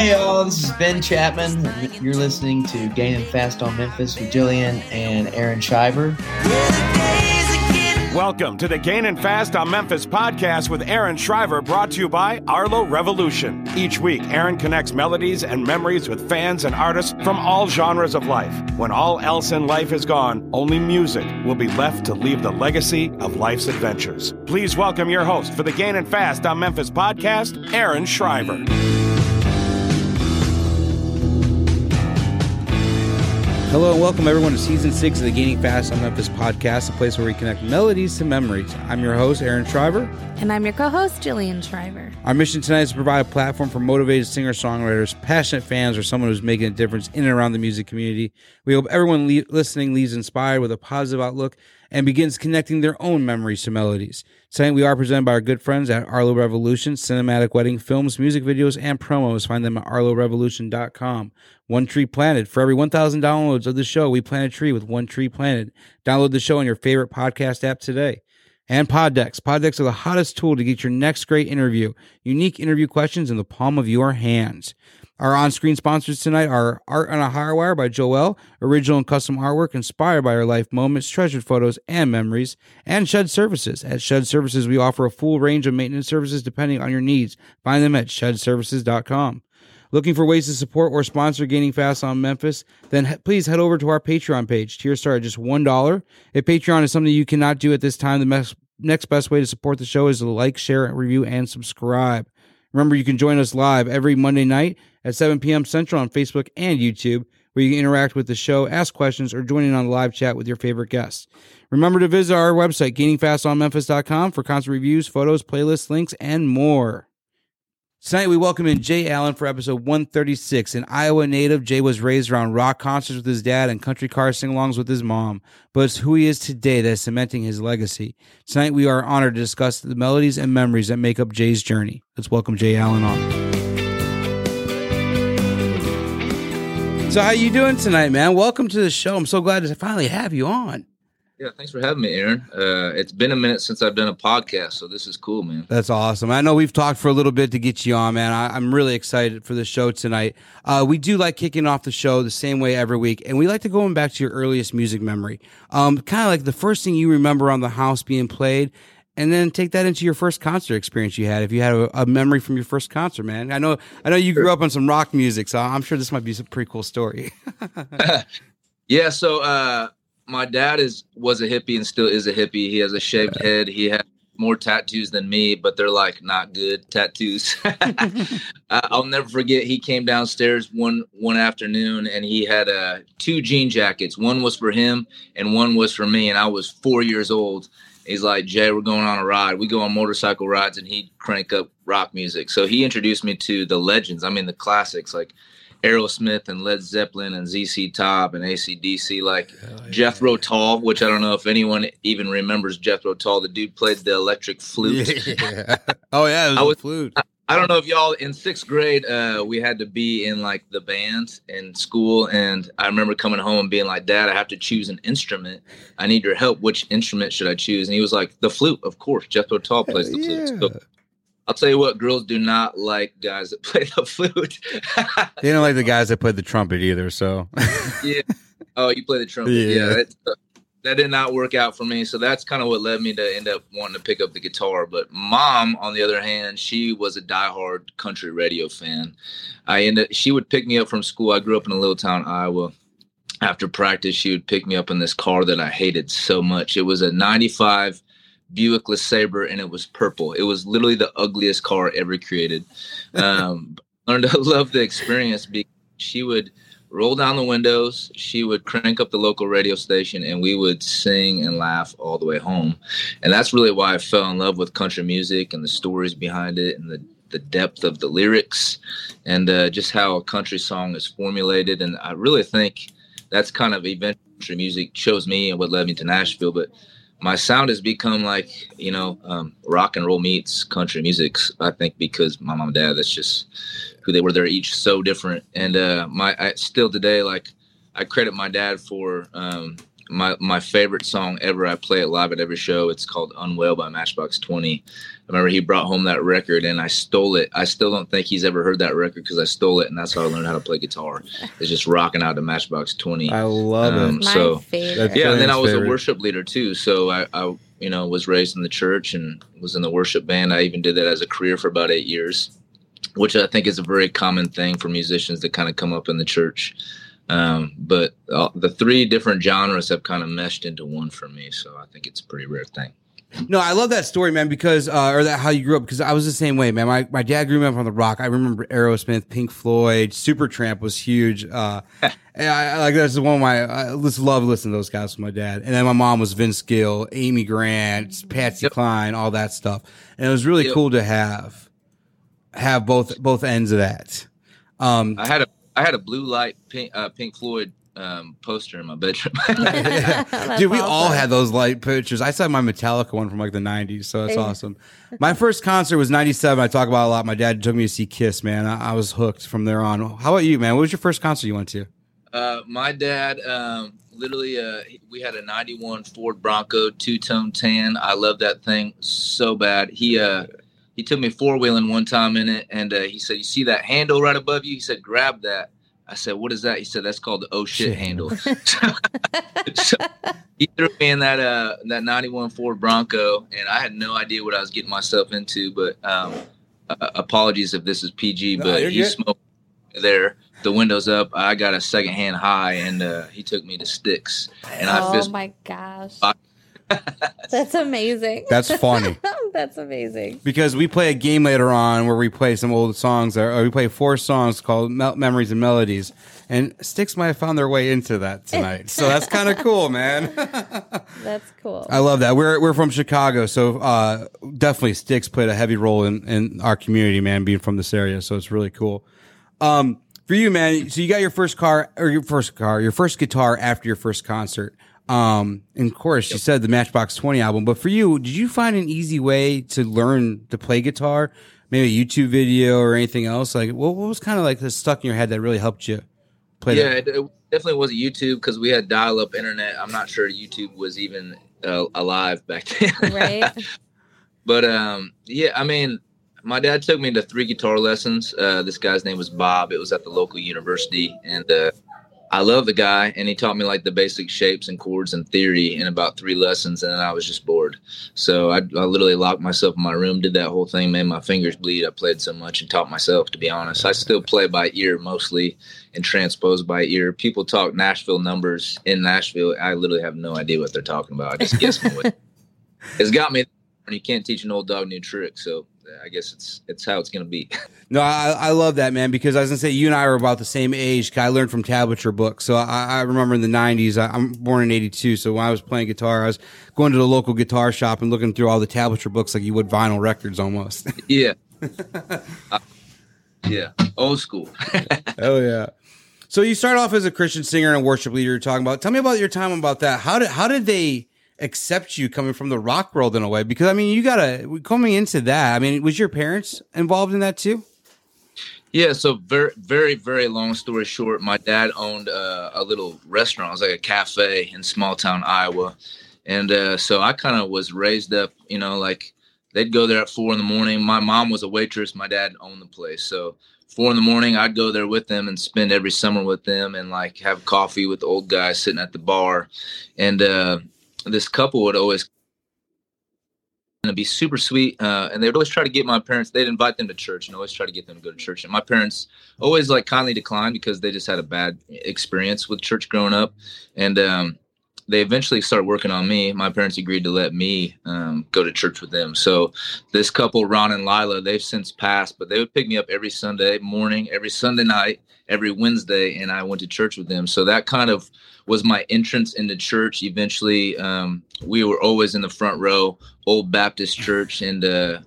Hey y'all, this is Ben Chapman. You're listening to Gaining Fast on Memphis with Jillian and Aaron Shriver. Welcome to the Gaining Fast on Memphis podcast with Aaron Shriver, brought to you by Arlo Revolution. Each week, Aaron connects melodies and memories with fans and artists from all genres of life. When all else in life is gone, only music will be left to leave the legacy of life's adventures. Please welcome your host for the Gaining Fast on Memphis podcast, Aaron Shriver. Hello and welcome everyone to season six of the Gaining Fast on Memphis podcast, a place where we connect melodies to memories. I'm your host, Aaron Shriver. And I'm your co host, Jillian Shriver. Our mission tonight is to provide a platform for motivated singer songwriters, passionate fans, or someone who's making a difference in and around the music community. We hope everyone le- listening leaves inspired with a positive outlook and begins connecting their own memories to melodies. Tonight, we are presented by our good friends at Arlo Revolution, cinematic wedding films, music videos, and promos. Find them at arlorevolution.com. One Tree Planted. For every 1,000 downloads of the show, we plant a tree with One Tree Planted. Download the show on your favorite podcast app today. And PodDecks. PodDecks are the hottest tool to get your next great interview. Unique interview questions in the palm of your hands. Our on-screen sponsors tonight are Art on a Higher Wire by Joel, original and custom artwork inspired by our life moments, treasured photos, and memories, and Shed Services. At Shed Services, we offer a full range of maintenance services depending on your needs. Find them at shedservices.com. Looking for ways to support or sponsor Gaining Fast on Memphis? Then he- please head over to our Patreon page. Tiers start at just $1. If Patreon is something you cannot do at this time, the mes- next best way to support the show is to like, share, review, and subscribe. Remember, you can join us live every Monday night at 7 p.m. Central on Facebook and YouTube, where you can interact with the show, ask questions, or join in on the live chat with your favorite guests. Remember to visit our website, gainingfastonmemphis.com, for concert reviews, photos, playlists, links, and more. Tonight, we welcome in Jay Allen for episode 136. An Iowa native, Jay was raised around rock concerts with his dad and country car sing alongs with his mom, but it's who he is today that is cementing his legacy. Tonight, we are honored to discuss the melodies and memories that make up Jay's journey. Let's welcome Jay Allen on. So, how you doing tonight, man? Welcome to the show. I'm so glad to finally have you on. Yeah, thanks for having me, Aaron. Uh, it's been a minute since I've done a podcast, so this is cool, man. That's awesome. I know we've talked for a little bit to get you on, man. I, am really excited for the show tonight. Uh, we do like kicking off the show the same way every week, and we like to go back to your earliest music memory. Um, kind of like the first thing you remember on the house being played, and then take that into your first concert experience you had. If you had a, a memory from your first concert, man. I know, I know you grew up on some rock music, so I'm sure this might be a pretty cool story. yeah. So. Uh, my dad is was a hippie and still is a hippie. He has a shaved head. He has more tattoos than me, but they're like not good tattoos. I'll never forget. He came downstairs one one afternoon and he had uh, two jean jackets. One was for him and one was for me. And I was four years old. He's like, Jay, we're going on a ride. We go on motorcycle rides, and he'd crank up rock music. So he introduced me to the legends. I mean, the classics like Aerosmith and Led Zeppelin and ZZ Top and ACDC, like yeah. Jethro Tull, which I don't know if anyone even remembers Jethro Tull. The dude played the electric flute. Yeah. oh yeah, was I was flute. I, I, don't know if y'all in sixth grade uh, we had to be in like the band in school, and I remember coming home and being like, "Dad, I have to choose an instrument. I need your help. Which instrument should I choose?" And he was like, "The flute, of course. Jethro Tull plays the flute." So I'll tell you what, girls do not like guys that play the flute. they don't like the guys that play the trumpet either. So yeah. Oh, you play the trumpet. Yeah. yeah that, uh, that did not work out for me. So that's kind of what led me to end up wanting to pick up the guitar. But mom, on the other hand, she was a diehard country radio fan. I ended. She would pick me up from school. I grew up in a little town, Iowa. After practice, she would pick me up in this car that I hated so much. It was a '95 Buick LeSabre and it was purple. It was literally the ugliest car ever created. Um, learned to love the experience because she would roll down the windows, she would crank up the local radio station, and we would sing and laugh all the way home. And that's really why I fell in love with country music and the stories behind it and the the depth of the lyrics and uh, just how a country song is formulated. And I really think that's kind of eventually music chose me and what led me to Nashville. But my sound has become like you know um, rock and roll meets country music. I think because my mom and dad, that's just who they were. They're each so different, and uh, my I, still today like I credit my dad for um, my my favorite song ever. I play it live at every show. It's called "Unwell" by Matchbox Twenty. remember he brought home that record and I stole it. I still don't think he's ever heard that record because I stole it and that's how I learned how to play guitar. It's just rocking out to Matchbox Twenty. I love um, it. so favorite. yeah, and then I was favorite. a worship leader too. So I, I, you know, was raised in the church and was in the worship band. I even did that as a career for about eight years, which I think is a very common thing for musicians that kind of come up in the church. Um, but uh, the three different genres have kind of meshed into one for me. So I think it's a pretty rare thing. No, I love that story, man, because uh, or that how you grew up. Because I was the same way, man. My my dad grew up on the rock. I remember Aerosmith, Pink Floyd, Supertramp was huge. Uh, and I, I, like that's one of my I just love listening to those guys with my dad. And then my mom was Vince Gill, Amy Grant, Patsy yep. Cline, all that stuff. And it was really yep. cool to have have both both ends of that. Um, I had a I had a blue light Pink, uh, Pink Floyd um, poster in my bedroom. Dude, we awesome. all had those light pictures. I saw my Metallica one from like the '90s, so that's awesome. My first concert was '97. I talk about a lot. My dad took me to see Kiss. Man, I, I, was hooked from there on. How about you, man? What was your first concert you went to? Uh, my dad, um, literally, uh, we had a '91 Ford Bronco two tone tan. I love that thing so bad. He uh, he took me four wheeling one time in it, and uh, he said, "You see that handle right above you?" He said, "Grab that." I said, "What is that?" He said, "That's called the oh shit, shit. handle." so he threw me in that uh that '91 Ford Bronco, and I had no idea what I was getting myself into. But um, uh, apologies if this is PG, no, but he good. smoked there. The windows up. I got a second hand high, and uh, he took me to Styx. and I. Oh my gosh! That's amazing. That's funny. That's amazing. Because we play a game later on where we play some old songs, or we play four songs called Memories and Melodies, and Styx might have found their way into that tonight. so that's kind of cool, man. that's cool. I love that. We're we're from Chicago, so uh, definitely Styx played a heavy role in in our community, man, being from this area. So it's really cool. Um, for you, man. So you got your first car or your first car, your first guitar after your first concert. Um, and of course, yep. you said the Matchbox 20 album, but for you, did you find an easy way to learn to play guitar? Maybe a YouTube video or anything else? Like, what, what was kind of like stuck in your head that really helped you play? Yeah, it, it, definitely wasn't YouTube because we had dial up internet. I'm not sure YouTube was even uh, alive back then. Right. but um, yeah, I mean, my dad took me to three guitar lessons. Uh, this guy's name was Bob. It was at the local university, and uh, I love the guy, and he taught me like the basic shapes and chords and theory in about three lessons, and then I was just bored. So I, I, literally locked myself in my room, did that whole thing, made my fingers bleed. I played so much and taught myself. To be honest, I still play by ear mostly and transpose by ear. People talk Nashville numbers in Nashville. I literally have no idea what they're talking about. I just guess what. It's got me. And you can't teach an old dog new tricks. So I guess it's it's how it's going to be. no, I, I love that man because I was going to say you and I are about the same age. I learned from tablature books, so I, I remember in the '90s. I, am born in '82, so when I was playing guitar, I was going to the local guitar shop and looking through all the tablature books like you would vinyl records almost. yeah, uh, yeah, old school. oh yeah. So you start off as a Christian singer and worship leader. You're talking about. Tell me about your time about that. How did how did they accept you coming from the rock world in a way because I mean you gotta coming into that. I mean, was your parents involved in that too? Yeah, so very, very, very long story short, my dad owned uh, a little restaurant. It was like a cafe in small town Iowa, and uh, so I kind of was raised up. You know, like they'd go there at four in the morning. My mom was a waitress. My dad owned the place, so four in the morning, I'd go there with them and spend every summer with them and like have coffee with the old guys sitting at the bar. And uh, this couple would always and be super sweet. Uh, and they'd always try to get my parents, they'd invite them to church and always try to get them to go to church. And my parents always like kindly declined because they just had a bad experience with church growing up. And um, they eventually started working on me. My parents agreed to let me um, go to church with them. So this couple, Ron and Lila, they've since passed, but they would pick me up every Sunday morning, every Sunday night, every Wednesday, and I went to church with them. So that kind of was my entrance into church. Eventually, um, we were always in the front row, old Baptist church, and uh,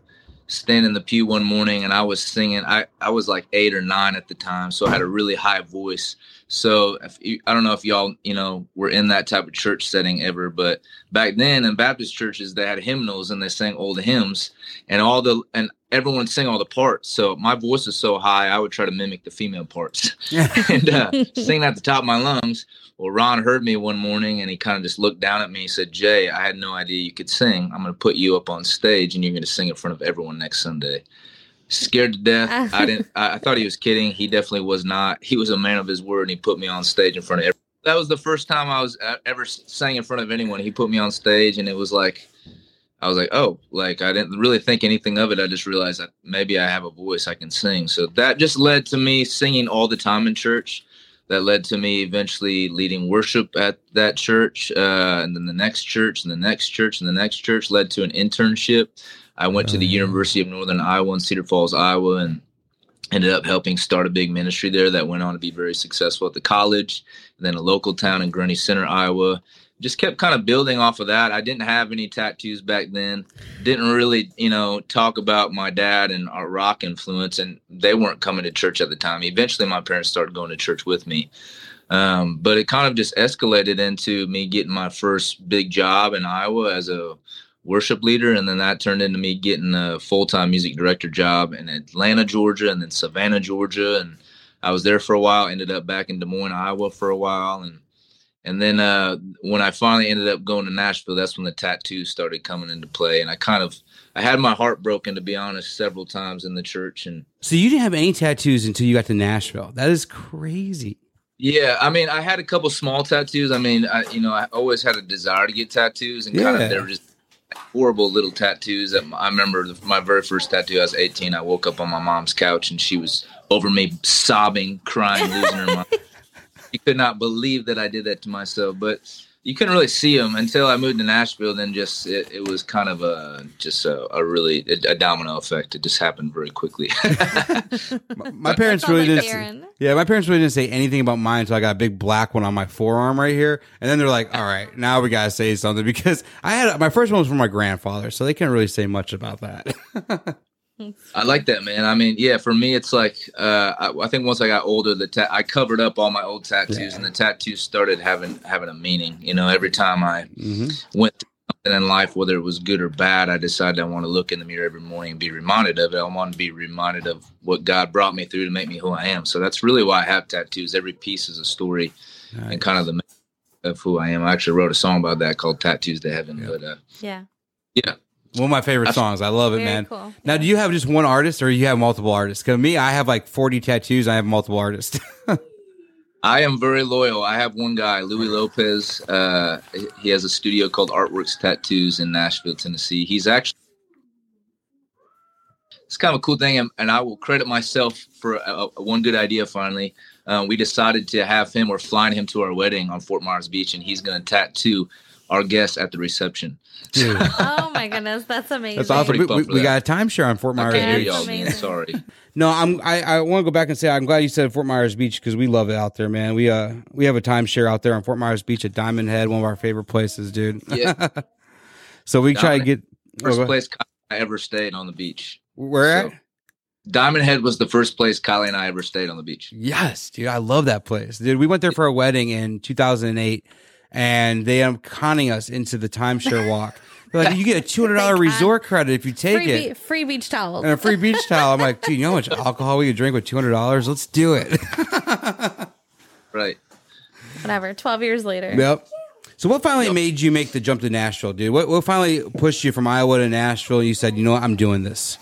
standing in the pew one morning, and I was singing. I I was like eight or nine at the time, so I had a really high voice. So you, I don't know if y'all, you know, were in that type of church setting ever, but back then in Baptist churches, they had hymnals and they sang old hymns and all the, and everyone would sing all the parts. So my voice is so high, I would try to mimic the female parts and uh, sing at the top of my lungs. Well, Ron heard me one morning and he kind of just looked down at me. and said, Jay, I had no idea you could sing. I'm going to put you up on stage and you're going to sing in front of everyone next Sunday scared to death. I didn't. I, I, thought he was kidding. He definitely was not. He was a man of his word, and he put me on stage in front of. Everyone. That was the first time I was uh, ever sang in front of anyone. He put me on stage, and it was like, I was like, oh, like I didn't really think anything of it. I just realized that maybe I have a voice, I can sing. So that just led to me singing all the time in church. That led to me eventually leading worship at that church, uh, and then the next church, and the next church, and the next church led to an internship I went to the University of Northern Iowa in Cedar Falls, Iowa, and ended up helping start a big ministry there that went on to be very successful at the college, and then a local town in Grundy Center, Iowa. Just kept kind of building off of that. I didn't have any tattoos back then. Didn't really, you know, talk about my dad and our rock influence, and they weren't coming to church at the time. Eventually, my parents started going to church with me. Um, but it kind of just escalated into me getting my first big job in Iowa as a worship leader, and then that turned into me getting a full time music director job in Atlanta, Georgia, and then Savannah, Georgia, and I was there for a while. Ended up back in Des Moines, Iowa, for a while, and and then uh, when I finally ended up going to Nashville, that's when the tattoos started coming into play, and I kind of I had my heart broken to be honest several times in the church, and so you didn't have any tattoos until you got to Nashville. That is crazy. Yeah, I mean, I had a couple small tattoos. I mean, I, you know, I always had a desire to get tattoos, and yeah. kind of they were just horrible little tattoos. I remember my very first tattoo. I was 18. I woke up on my mom's couch and she was over me, sobbing, crying, losing her mind. She could not believe that I did that to myself. But you couldn't really see them until I moved to Nashville. Then just it, it was kind of a just a, a really a, a, domino effect. It just happened very quickly. my, my parents really like didn't. Yeah, my parents really didn't say anything about mine until I got a big black one on my forearm right here, and then they're like, "All right, now we gotta say something," because I had my first one was from my grandfather, so they can't really say much about that. I like that, man. I mean, yeah, for me, it's like uh, I, I, think once I got older, the ta- I covered up all my old tattoos, yeah. and the tattoos started having having a meaning. You know, every time I mm-hmm. went through something in life, whether it was good or bad, I decided I want to look in the mirror every morning and be reminded of it. I want to be reminded of what God brought me through to make me who I am. So that's really why I have tattoos. Every piece is a story, nice. and kind of the of who I am. I actually wrote a song about that called "Tattoos to Heaven." Yeah. But uh, yeah, yeah. One of my favorite songs. I love it, Very man. Cool. Now, do you have just one artist or you have multiple artists? Because me, I have like 40 tattoos. I have multiple artists. I am very loyal. I have one guy, Louis Lopez. Uh, he has a studio called Artworks Tattoos in Nashville, Tennessee. He's actually it's kind of a cool thing, and, and I will credit myself for a, a, one good idea. Finally, uh, we decided to have him. We're flying him to our wedding on Fort Myers Beach, and he's going to tattoo our guests at the reception. Dude. oh my goodness, that's amazing. That's awesome. We, we, we got a timeshare on Fort Myers Beach. Y'all, man. Sorry. No, I'm. I, I want to go back and say I'm glad you said Fort Myers Beach because we love it out there, man. We uh we have a timeshare out there on Fort Myers Beach at Diamond Head, one of our favorite places, dude. Yeah. so we Diamond, try to get first oh, place I ever stayed on the beach. Where so, at? Diamond Head was the first place Kylie and I ever stayed on the beach. Yes, dude, I love that place, dude. We went there for a wedding in 2008 and they are conning us into the timeshare walk. They're like, you get a two hundred dollar resort credit if you take free it. Be- free beach towel. and a free beach towel. I'm like, dude, you know how much alcohol we could drink with two hundred dollars? Let's do it. right. Whatever. Twelve years later. Yep. So what finally yep. made you make the jump to Nashville, dude? What what finally pushed you from Iowa to Nashville? And you said, you know what, I'm doing this.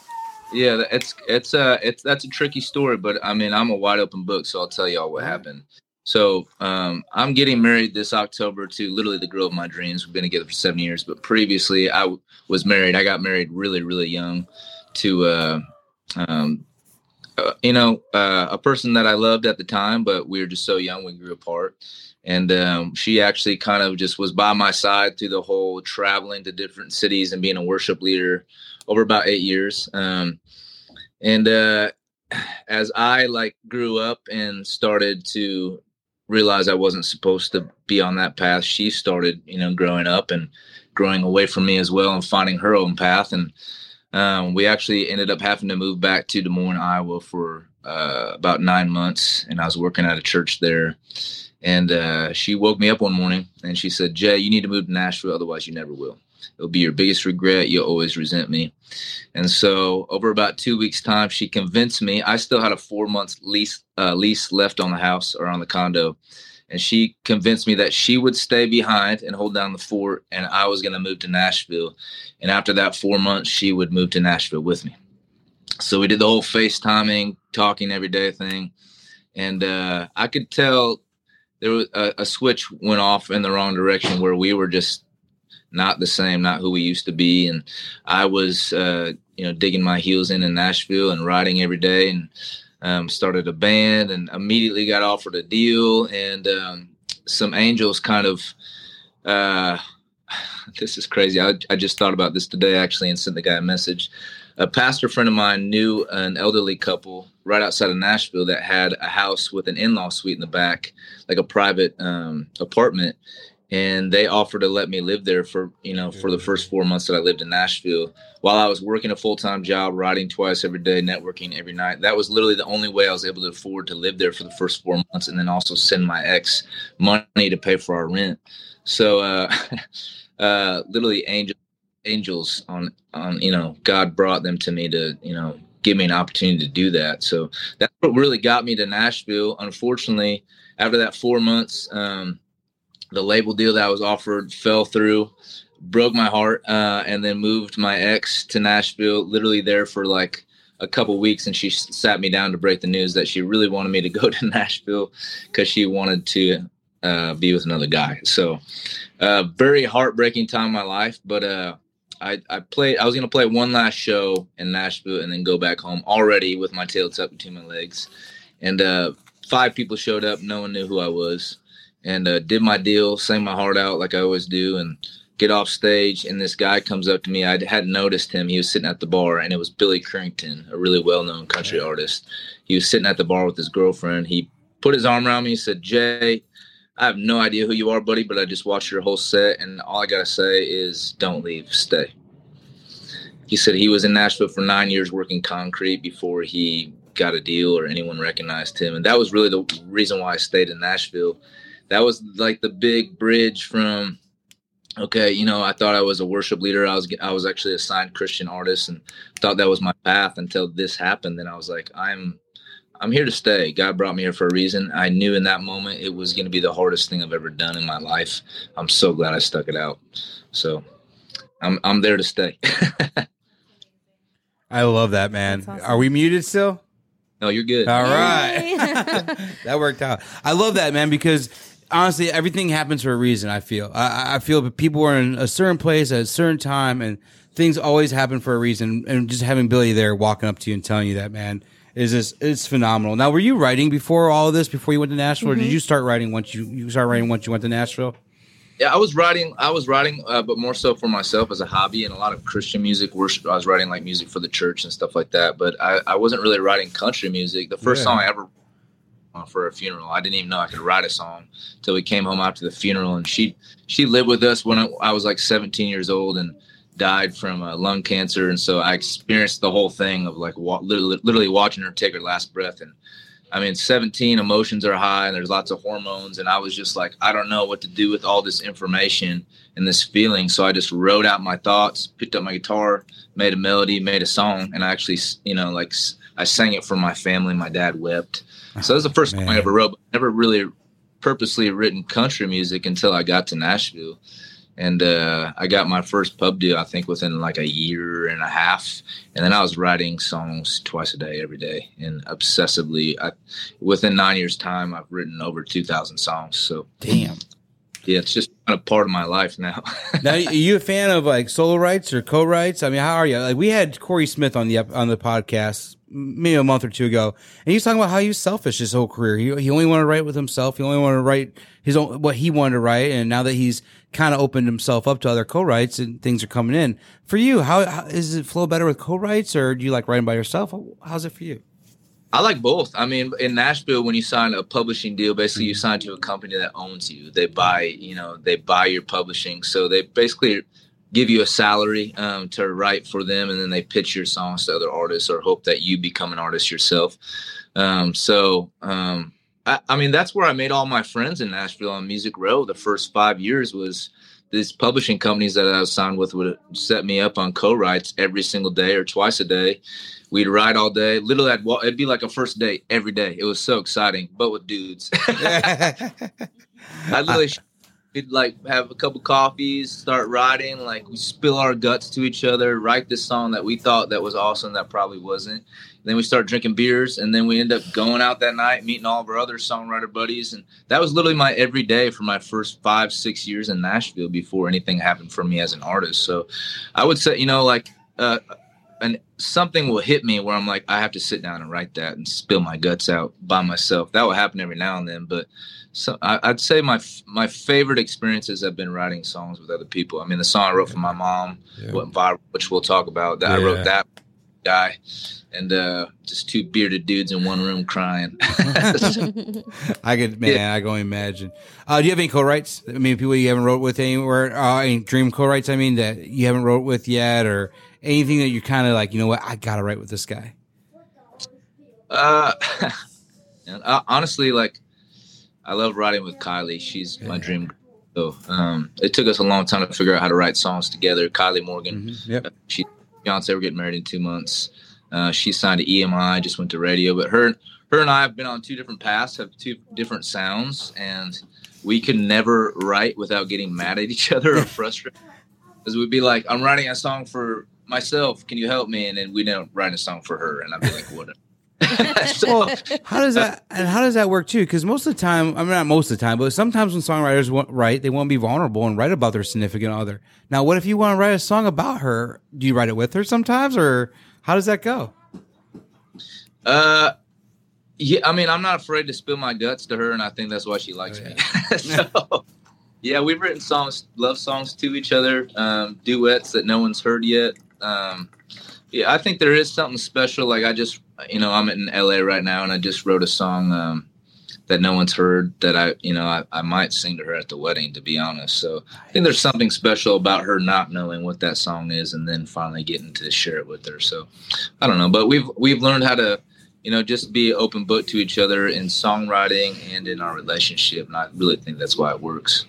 Yeah, it's it's uh it's that's a tricky story, but I mean I'm a wide open book, so I'll tell y'all what happened. So um, I'm getting married this October to literally the girl of my dreams. We've been together for seven years, but previously I w- was married. I got married really, really young to, uh, um, uh, you know, uh, a person that I loved at the time, but we were just so young. We grew apart. And um, she actually kind of just was by my side through the whole traveling to different cities and being a worship leader over about eight years. Um, and uh, as I like grew up and started to realized I wasn't supposed to be on that path. She started, you know, growing up and growing away from me as well and finding her own path. And Um, we actually ended up having to move back to Des Moines, Iowa for uh, about nine months, and I was working at a church there. And uh, she woke me up one morning and she said, Jay, you need to move to Nashville, otherwise, you never will. It'll be your biggest regret. You'll always resent me. And so, over about two weeks' time, she convinced me. I still had a four month lease uh, lease left on the house or on the condo, and she convinced me that she would stay behind and hold down the fort, and I was going to move to Nashville. And after that four months, she would move to Nashville with me. So we did the whole FaceTiming, talking every day thing, and uh, I could tell there was a, a switch went off in the wrong direction where we were just not the same, not who we used to be. And I was, uh, you know, digging my heels in in Nashville and writing every day and um, started a band and immediately got offered a deal. And um, some angels kind of, uh, this is crazy. I, I just thought about this today actually and sent the guy a message. A pastor friend of mine knew an elderly couple right outside of Nashville that had a house with an in-law suite in the back, like a private um, apartment. And they offered to let me live there for you know for the first four months that I lived in Nashville, while I was working a full time job, writing twice every day, networking every night. That was literally the only way I was able to afford to live there for the first four months, and then also send my ex money to pay for our rent. So, uh, uh, literally, angel, angels on on you know God brought them to me to you know give me an opportunity to do that. So that's what really got me to Nashville. Unfortunately, after that four months, um, the label deal that I was offered fell through, broke my heart, uh, and then moved my ex to Nashville. Literally there for like a couple weeks, and she sat me down to break the news that she really wanted me to go to Nashville because she wanted to uh, be with another guy. So, uh, very heartbreaking time in my life, but uh, I, I played. I was gonna play one last show in Nashville and then go back home already with my tail tucked between my legs. And uh, five people showed up. No one knew who I was, and uh, did my deal, sang my heart out like I always do, and get off stage. And this guy comes up to me. I hadn't noticed him. He was sitting at the bar, and it was Billy Currington, a really well known country artist. He was sitting at the bar with his girlfriend. He put his arm around me. He said, "Jay." I have no idea who you are, buddy, but I just watched your whole set, and all I gotta say is, don't leave, stay. He said he was in Nashville for nine years working concrete before he got a deal or anyone recognized him, and that was really the reason why I stayed in Nashville. That was like the big bridge from, okay, you know, I thought I was a worship leader. I was I was actually a signed Christian artist, and thought that was my path until this happened. Then I was like, I'm I'm here to stay. God brought me here for a reason. I knew in that moment it was going to be the hardest thing I've ever done in my life. I'm so glad I stuck it out. So I'm I'm there to stay. I love that, man. Awesome. Are we muted still? no, you're good. All right. That worked out. I love that, man, because honestly, everything happens for a reason. I feel. I, I feel that people are in a certain place at a certain time, and things always happen for a reason. And just having Billy there walking up to you and telling you that, man, is just it's phenomenal. Now, were you writing before all of this? Before you went to Nashville, or did you start writing once you you start writing once you went to Nashville? Yeah, I was writing. I was writing, uh, but more so for myself as a hobby, and a lot of Christian music. Worship. I was writing like music for the church and stuff like that. But I, I wasn't really writing country music. The first Yeah. song I ever for a funeral, I didn't even know I could write a song till we came home after the funeral, and she she lived with us when I, was like 17 years old and died from uh, lung cancer, and so I experienced the whole thing of like wa- literally, literally watching her take her last breath and I mean, 17 emotions are high and there's lots of hormones. And I was just like, I don't know what to do with all this information and this feeling. So I just wrote out my thoughts, picked up my guitar, made a melody, made a song. And I actually, you know, like I sang it for my family. My dad wept. So that was the first song I ever wrote. Never really purposely written country music until I got to Nashville. And uh, I got my first pub deal, I think, within like a year and a half. And then I was writing songs twice a day, every day, and obsessively. I, within nine years' time, I've written over 2,000 songs. So, Damn. yeah, it's just kind of part of my life now. now, are you a fan of like solo rights or co-writes? I mean, how are you? Like, we had Corey Smith on the on the podcast maybe a month or two ago, and he was talking about how he was selfish his whole career. He he only wanted to write with himself. He only wanted to write his own what he wanted to write, and now that he's kind of opened himself up to other co-writes and things are coming in for you. How, how does it flow better with co-writes, or do you like writing by yourself? How's it for you? I like both. I mean, in Nashville, when you sign a publishing deal, basically you mm-hmm. sign to a company that owns you. They buy, you know, they buy your publishing. So they basically give you a salary um, to write for them, and then they pitch your songs to other artists or hope that you become an artist yourself. Um, so, um, I, I, mean, that's where I made all my friends in Nashville on Music Row. The first five years was these publishing companies that I was signed with would set me up on co-writes every single day or twice a day. We'd ride all day. Literally, I'd walk, it'd be like a first date every day. It was so exciting, but with dudes. I literally we'd like have a couple coffees, start writing, like we spill our guts to each other, write this song that we thought that was awesome that probably wasn't. then we start drinking beers and then we end up going out that night, meeting all of our other songwriter buddies. And that was literally my everyday for my first five, six years in Nashville before anything happened for me as an artist. So I would say, you know, like uh and something will hit me where I'm like, I have to sit down and write that and spill my guts out by myself. That will happen every now and then, but so I, would say my my favorite experiences have been writing songs with other people. I mean, the song I wrote for my mom yeah. went viral, which we'll talk about. That yeah. I wrote that guy, and uh, just two bearded dudes in one room crying. I could, man, yeah. I can only imagine. Uh, do you have any co-writes? I mean, people you haven't wrote with anywhere, uh, any dream co-writes? I mean, that you haven't wrote with yet, or anything that you're kind of like, you know what, I gotta write with this guy. Uh, honestly, like I love writing with Kylie. She's yeah. my dream. So um, it took us a long time to figure out how to write songs together. Kylie Morgan, mm-hmm. yep. Uh, she fiance were getting married in two months. Uh, she signed to EMI, just went to radio. But her, her and I have been on two different paths, have two different sounds, and we could never write without getting mad at each other or frustrated. Because we'd be like, "I'm writing a song for myself. Can you help me?" And then we don't write a song for her, and I'd be like, "Whatever." so, well, how does that and how does that work too? Because most of the time, I mean, not most of the time, but sometimes when songwriters want, write, they want to be vulnerable and write about their significant other. Now, what if you want to write a song about her? Do you write it with her sometimes, or how does that go? Uh, yeah, I mean, I'm not afraid to spill my guts to her, and I think that's why she likes oh, yeah. me. so, yeah, we've written songs, love songs to each other, um, duets that no one's heard yet. Um, yeah, I think there is something special. Like I just you know, I'm in LA right now, and I just wrote a song um, that no one's heard that I, you know, I, I might sing to her at the wedding, to be honest. So I think there's something special about her not knowing what that song is, and then finally getting to share it with her. So I don't know, but we've we've learned how to, you know, just be open book to each other in songwriting and in our relationship, and I really think that's why it works.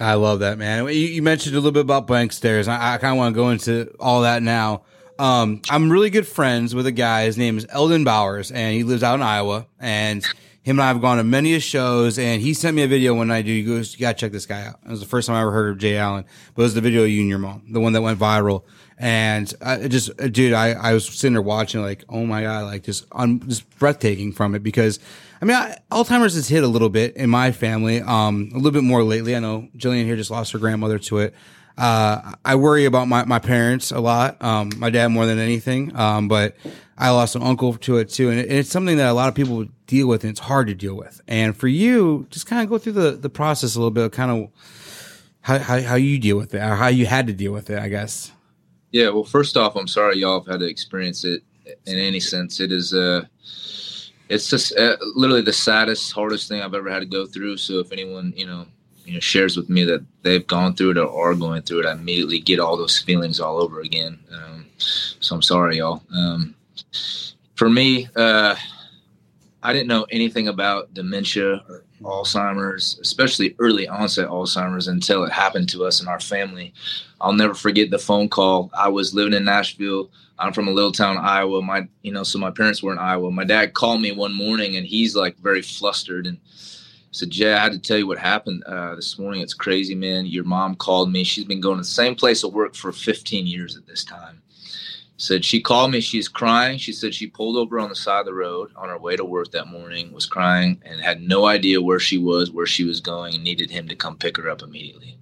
I love that, man. You, you mentioned a little bit about blank stares. I, I kind of want to go into all that now. Um, I'm really good friends with a guy. His name is Eldon Bowers, and he lives out in Iowa. And him and I have gone to many of shows. And he sent me a video one night. Dude, he goes, "You gotta check this guy out." It was the first time I ever heard of Jay Allen, but it was the video of you and your mom, the one that went viral. And I just, dude, I, I was sitting there watching, like, oh my god, like just un, just breathtaking from it because. I mean, I, Alzheimer's has hit a little bit in my family, um, a little bit more lately. I know Jillian here just lost her grandmother to it. Uh, I worry about my, my parents a lot. Um, my dad more than anything. Um, but I lost an uncle to it too. And, it, it's something that a lot of people deal with and it's hard to deal with. And for you, just kind of go through the, the process a little bit, kind of how, how, how you deal with it or how you had to deal with it, I guess. Yeah. Well, first off, I'm sorry y'all have had to experience it in any sense. It is, uh, it's just uh, literally the saddest, hardest thing I've ever had to go through. So if anyone, you know, you know shares with me that they've gone through it or are going through it, I immediately get all those feelings all over again. Um, so I'm sorry, y'all. Um, for me, uh, I didn't know anything about dementia or Alzheimer's, especially early onset Alzheimer's, until it happened to us in our family. I'll never forget the phone call. I was living in Nashville. I'm from a little town, Iowa. My, you know, so my parents were in Iowa. My dad called me one morning, and he's like very flustered and said, Jay, I had to tell you what happened uh, this morning. It's crazy, man. Your mom called me. She's been going to the same place at work for 15 years at this time. Said she called me. She's crying. She said she pulled over on the side of the road on her way to work that morning, was crying, and had no idea where she was, where she was going, and needed him to come pick her up immediately.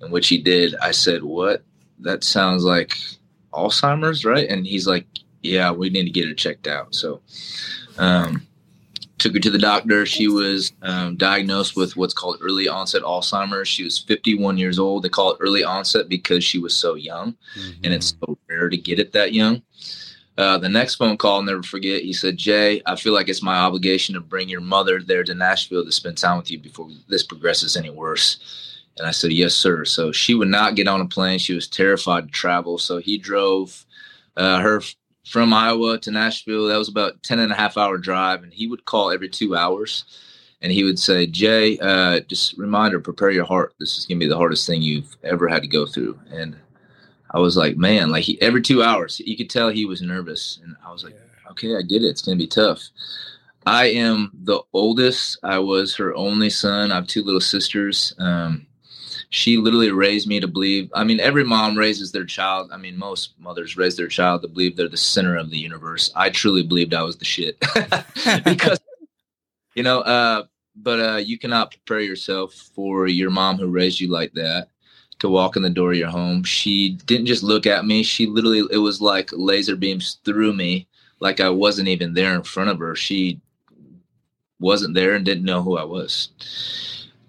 And which he did. I said, What? That sounds like Alzheimer's, right? And he's like, Yeah, we need to get her checked out. So, um, took her to the doctor. She was um, diagnosed with what's called early onset Alzheimer's. She was 51 years old. They call it early onset because she was so young, mm-hmm. and it's so rare to get it that young. Uh, the next phone call, I'll never forget. He said, "Jay, I feel like it's my obligation to bring your mother there to Nashville to spend time with you before this progresses any worse." And I said, Yes, sir. So she would not get on a plane. She was terrified to travel. So he drove uh, her from Iowa to Nashville. That was about 10 and a half hour drive. And he would call every two hours and he would say, Jay, uh, just reminder, prepare your heart. This is going to be the hardest thing you've ever had to go through. And I was like, man, like he, every two hours, you could tell he was nervous. And I was like, okay, I get it. It's going to be tough. I am the oldest. I was her only son. I have two little sisters. Um, she literally raised me to believe. I mean, every mom raises their child. I mean, most mothers raise their child to believe they're the center of the universe. I truly believed I was the shit because, you know, uh, but uh, you cannot prepare yourself for your mom who raised you like that to walk in the door of your home. She didn't just look at me. She literally, it was like laser beams through me, like I wasn't even there in front of her. She wasn't there and didn't know who I was.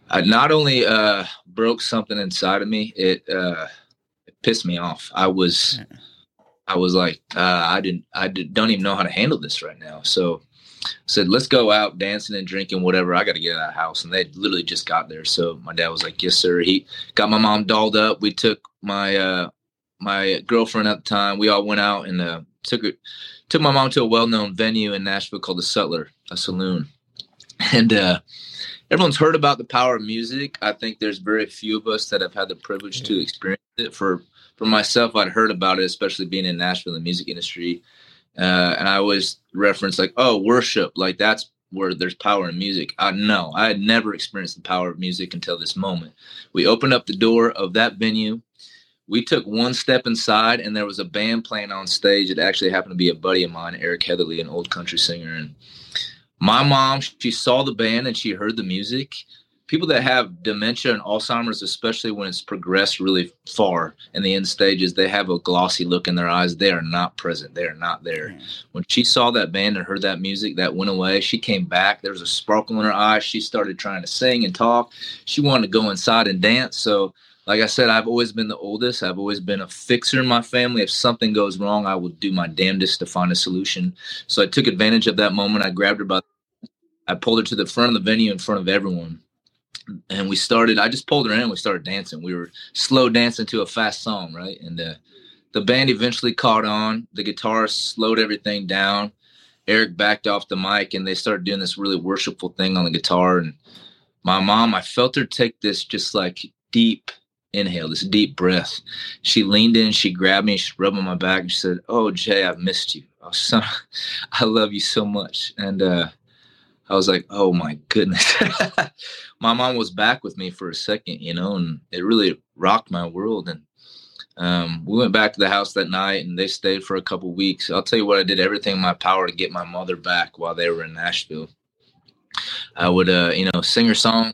I not only uh, broke something inside of me, it, uh, it pissed me off. I was, I was like, uh, I didn't, I did, don't even know how to handle this right now. So said, let's go out dancing and drinking, whatever. I got to get out of the house. And they literally just got there. So my dad was like, yes, sir. He got my mom dolled up. We took my, uh, my girlfriend at the time. We all went out and, uh, took took my mom to a well-known venue in Nashville called the Sutler, a saloon. And, uh, everyone's heard about the power of music. I think there's very few of us that have had the privilege to experience it. For for myself, I'd heard about it, especially being in Nashville, in the music industry. Uh, and I always reference like, oh, worship, like that's where there's power in music. I know I had never experienced the power of music until this moment. We opened up the door of that venue. We took one step inside, and there was a band playing on stage. It actually happened to be a buddy of mine, Eric Heatherly, an old country singer, and my mom, she saw the band and she heard the music. People that have dementia and Alzheimer's, especially when it's progressed really far in the end stages, they have a glossy look in their eyes. They are not present. They are not there. Mm. When she saw that band and heard that music, that went away. She came back. There was a sparkle in her eyes. She started trying to sing and talk. She wanted to go inside and dance. So like I said, I've always been the oldest. I've always been a fixer in my family. If something goes wrong, I will do my damnedest to find a solution. So I took advantage of that moment. I grabbed her by, I pulled her to the front of the venue in front of everyone, and we started. I just pulled her in. We started dancing. We were slow dancing to a fast song, right? And the the band eventually caught on. The guitarist slowed everything down. Eric backed off the mic, and they started doing this really worshipful thing on the guitar. And my mom, I felt her take this just like deep inhale, this deep breath. She leaned in, she grabbed me, she rubbed on my back, and she said, "Oh, Jay, I've missed you. Oh, son, I love you so much." And uh, I was like, "Oh my goodness." my mom was back with me for a second, you know, and it really rocked my world. And um, we went back to the house that night, and they stayed for a couple weeks. I'll tell you what, I did everything in my power to get my mother back while they were in Nashville. I would, uh, you know, sing her song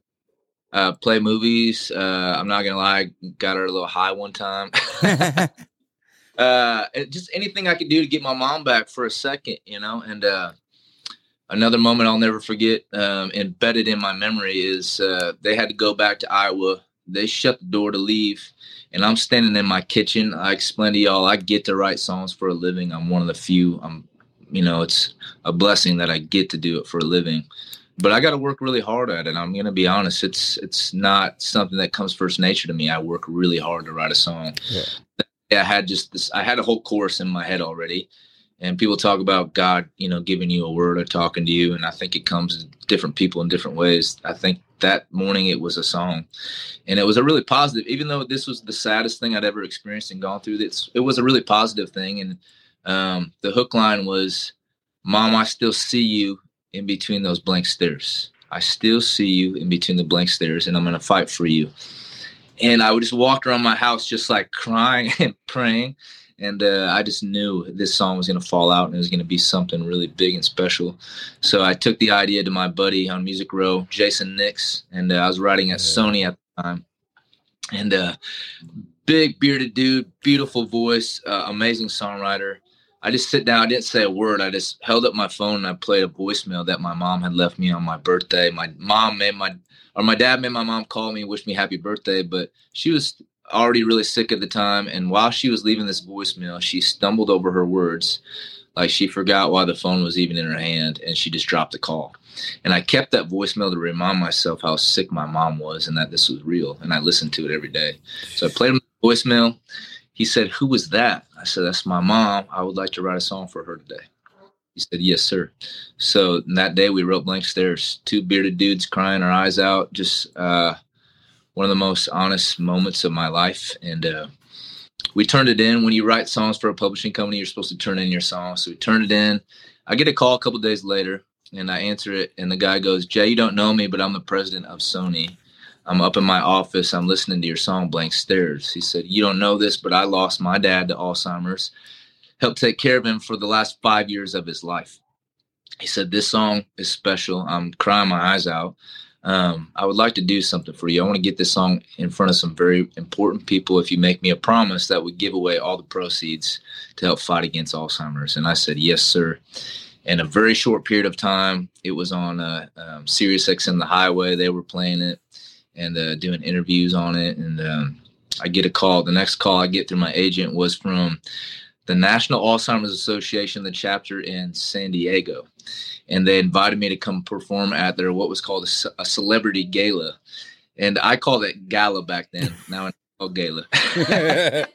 uh, play movies. Uh, I'm not gonna lie, got her a little high one time. uh, just anything I could do to get my mom back for a second, you know. And uh, another moment I'll never forget, um, embedded in my memory, is uh, they had to go back to Iowa. They shut the door to leave, and I'm standing in my kitchen. I explained to y'all I get to write songs for a living. I'm one of the few. I'm, you know, it's a blessing that I get to do it for a living but I got to work really hard at it. I'm going to be honest. It's it's not something that comes first nature to me. I work really hard to write a song. Yeah. I had just this. I had a whole chorus in my head already, and people talk about God, you know, giving you a word or talking to you, and I think it comes to different people in different ways. I think that morning it was a song, and it was a really positive. Even though this was the saddest thing I'd ever experienced and gone through, this it was a really positive thing. And um, the hook line was, "Mom, I still see you in between those blank stares. I still see you in between the blank stares, and I'm gonna fight for you. And I would just walk around my house just like crying and praying. And uh, I just knew this song was gonna fall out and it was gonna be something really big and special. So I took the idea to my buddy on Music Row, Jason Nix, and uh, I was writing at Sony at the time. And uh, big bearded dude, beautiful voice, uh, amazing songwriter. I just sit down. I didn't say a word. I just held up my phone and I played a voicemail that my mom had left me on my birthday. My mom made my, or my dad made my mom call me, and wish me happy birthday, but she was already really sick at the time. And while she was leaving this voicemail, she stumbled over her words. Like she forgot why the phone was even in her hand and she just dropped the call. And I kept that voicemail to remind myself how sick my mom was and that this was real. And I listened to it every day. So I played the voicemail. He said, Who was that? I said, That's my mom. I would like to write a song for her today. He said, Yes, sir. So that day we wrote Blank Stares, two bearded dudes crying our eyes out. Just uh, one of the most honest moments of my life. And uh, we turned it in. When you write songs for a publishing company, you're supposed to turn in your song. So we turned it in. I get a call a couple days later and I answer it. And the guy goes, Jay, you don't know me, but I'm the president of Sony. I'm up in my office. I'm listening to your song, Blank Stares. He said, You don't know this, but I lost my dad to Alzheimer's helped take care of him for the last five years of his life. He said, This song is special. I'm crying my eyes out. Um, I would like to do something for you. I want to get this song in front of some very important people. If you make me a promise that would give away all the proceeds to help fight against Alzheimer's. And I said, Yes, sir. In a very short period of time, it was on uh, um, Sirius XM The Highway. They were playing it and uh, doing interviews on it. And um, I get a call. The next call I get through my agent was from the National Alzheimer's Association, the chapter in San Diego. And they invited me to come perform at their what was called a, a celebrity gala. And I called it gala back then. Now it's called gala.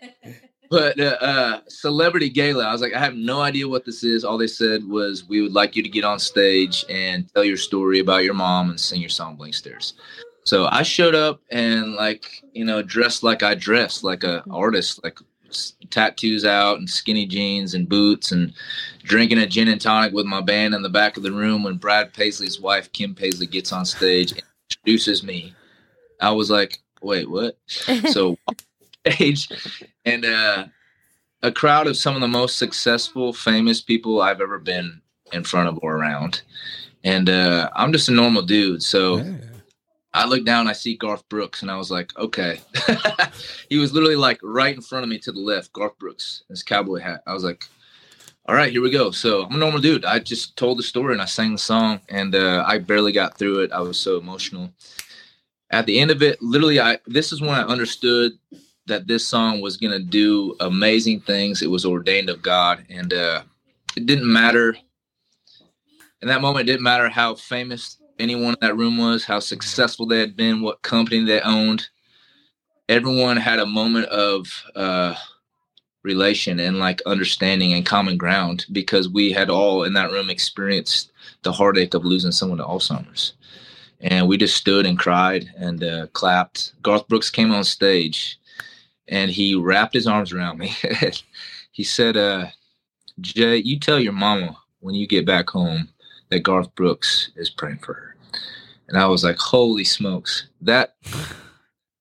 but uh, uh, celebrity gala, I was like, I have no idea what this is. All they said was, we would like you to get on stage and tell your story about your mom and sing your song Blank Stares. So I showed up and like, you know, dressed like I dressed, like a artist, like tattoos out and skinny jeans and boots and drinking a gin and tonic with my band in the back of the room when Brad Paisley's wife Kim Paisley gets on stage and introduces me. I was like, "Wait, what?" so stage and uh, a crowd of some of the most successful, famous people I've ever been in front of or around. And uh, I'm just a normal dude, so yeah I look down, I see Garth Brooks, and I was like, okay. he was literally like right in front of me to the left, Garth Brooks, his cowboy hat. I was like, all right, here we go. So I'm a normal dude. I just told the story and I sang the song, and uh, I barely got through it. I was so emotional. At the end of it, literally, I this is when I understood that this song was gonna do amazing things. It was ordained of God, and uh, it didn't matter. In that moment, it didn't matter how famous anyone in that room was, how successful they had been, what company they owned. Everyone had a moment of uh, relation and like understanding and common ground because we had all in that room experienced the heartache of losing someone to Alzheimer's. And we just stood and cried and uh, clapped. Garth Brooks came on stage and he wrapped his arms around me. he said, uh, Jay, you tell your mama when you get back home that Garth Brooks is praying for her and I was like, holy smokes, that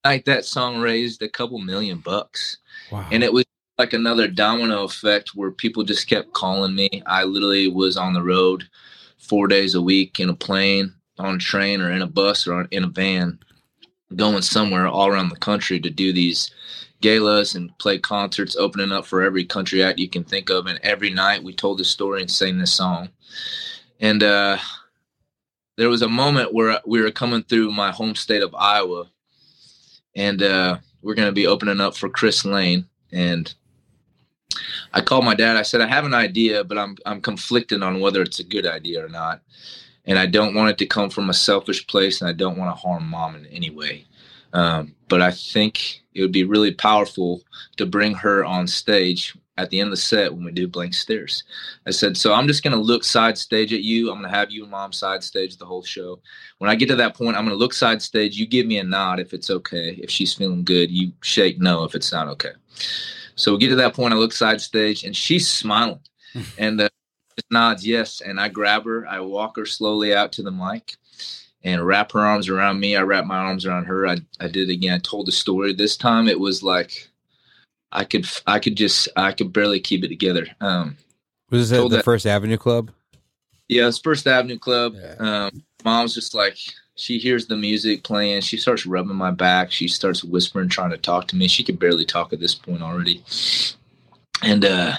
like that song raised a couple million bucks, wow. and it was like another domino effect where people just kept calling me. I literally was on the road four days a week in a plane, on a train, or in a bus, or in a van, going somewhere all around the country to do these galas and play concerts, opening up for every country act you can think of. And every night we told this story and sang this song. And uh, there was a moment where we were coming through my home state of Iowa, and uh, we're going to be opening up for Chris Lane. And I called my dad. I said, I have an idea, but I'm I'm conflicted on whether it's a good idea or not. And I don't want it to come from a selfish place, and I don't want to harm mom in any way. Um, but I think it would be really powerful to bring her on stage at the end of the set when we do blank stares. I said, so I'm just going to look side stage at you. I'm going to have you and mom side stage the whole show. When I get to that point, I'm going to look side stage. You give me a nod if it's okay. If she's feeling good, you shake no if it's not okay. So we get to that point. I look side stage and she's smiling and uh, nods yes. And I grab her. I walk her slowly out to the mic and wrap her arms around me. I wrap my arms around her. I, I did it again. I told the story. This time it was like I could I could just I could barely keep it together. Um, was this at the that, First Avenue Club? Yeah, it's First Avenue Club. Yeah. Um, mom's just like she hears the music playing. She starts rubbing my back. She starts whispering, trying to talk to me. She could barely talk at this point already. And uh,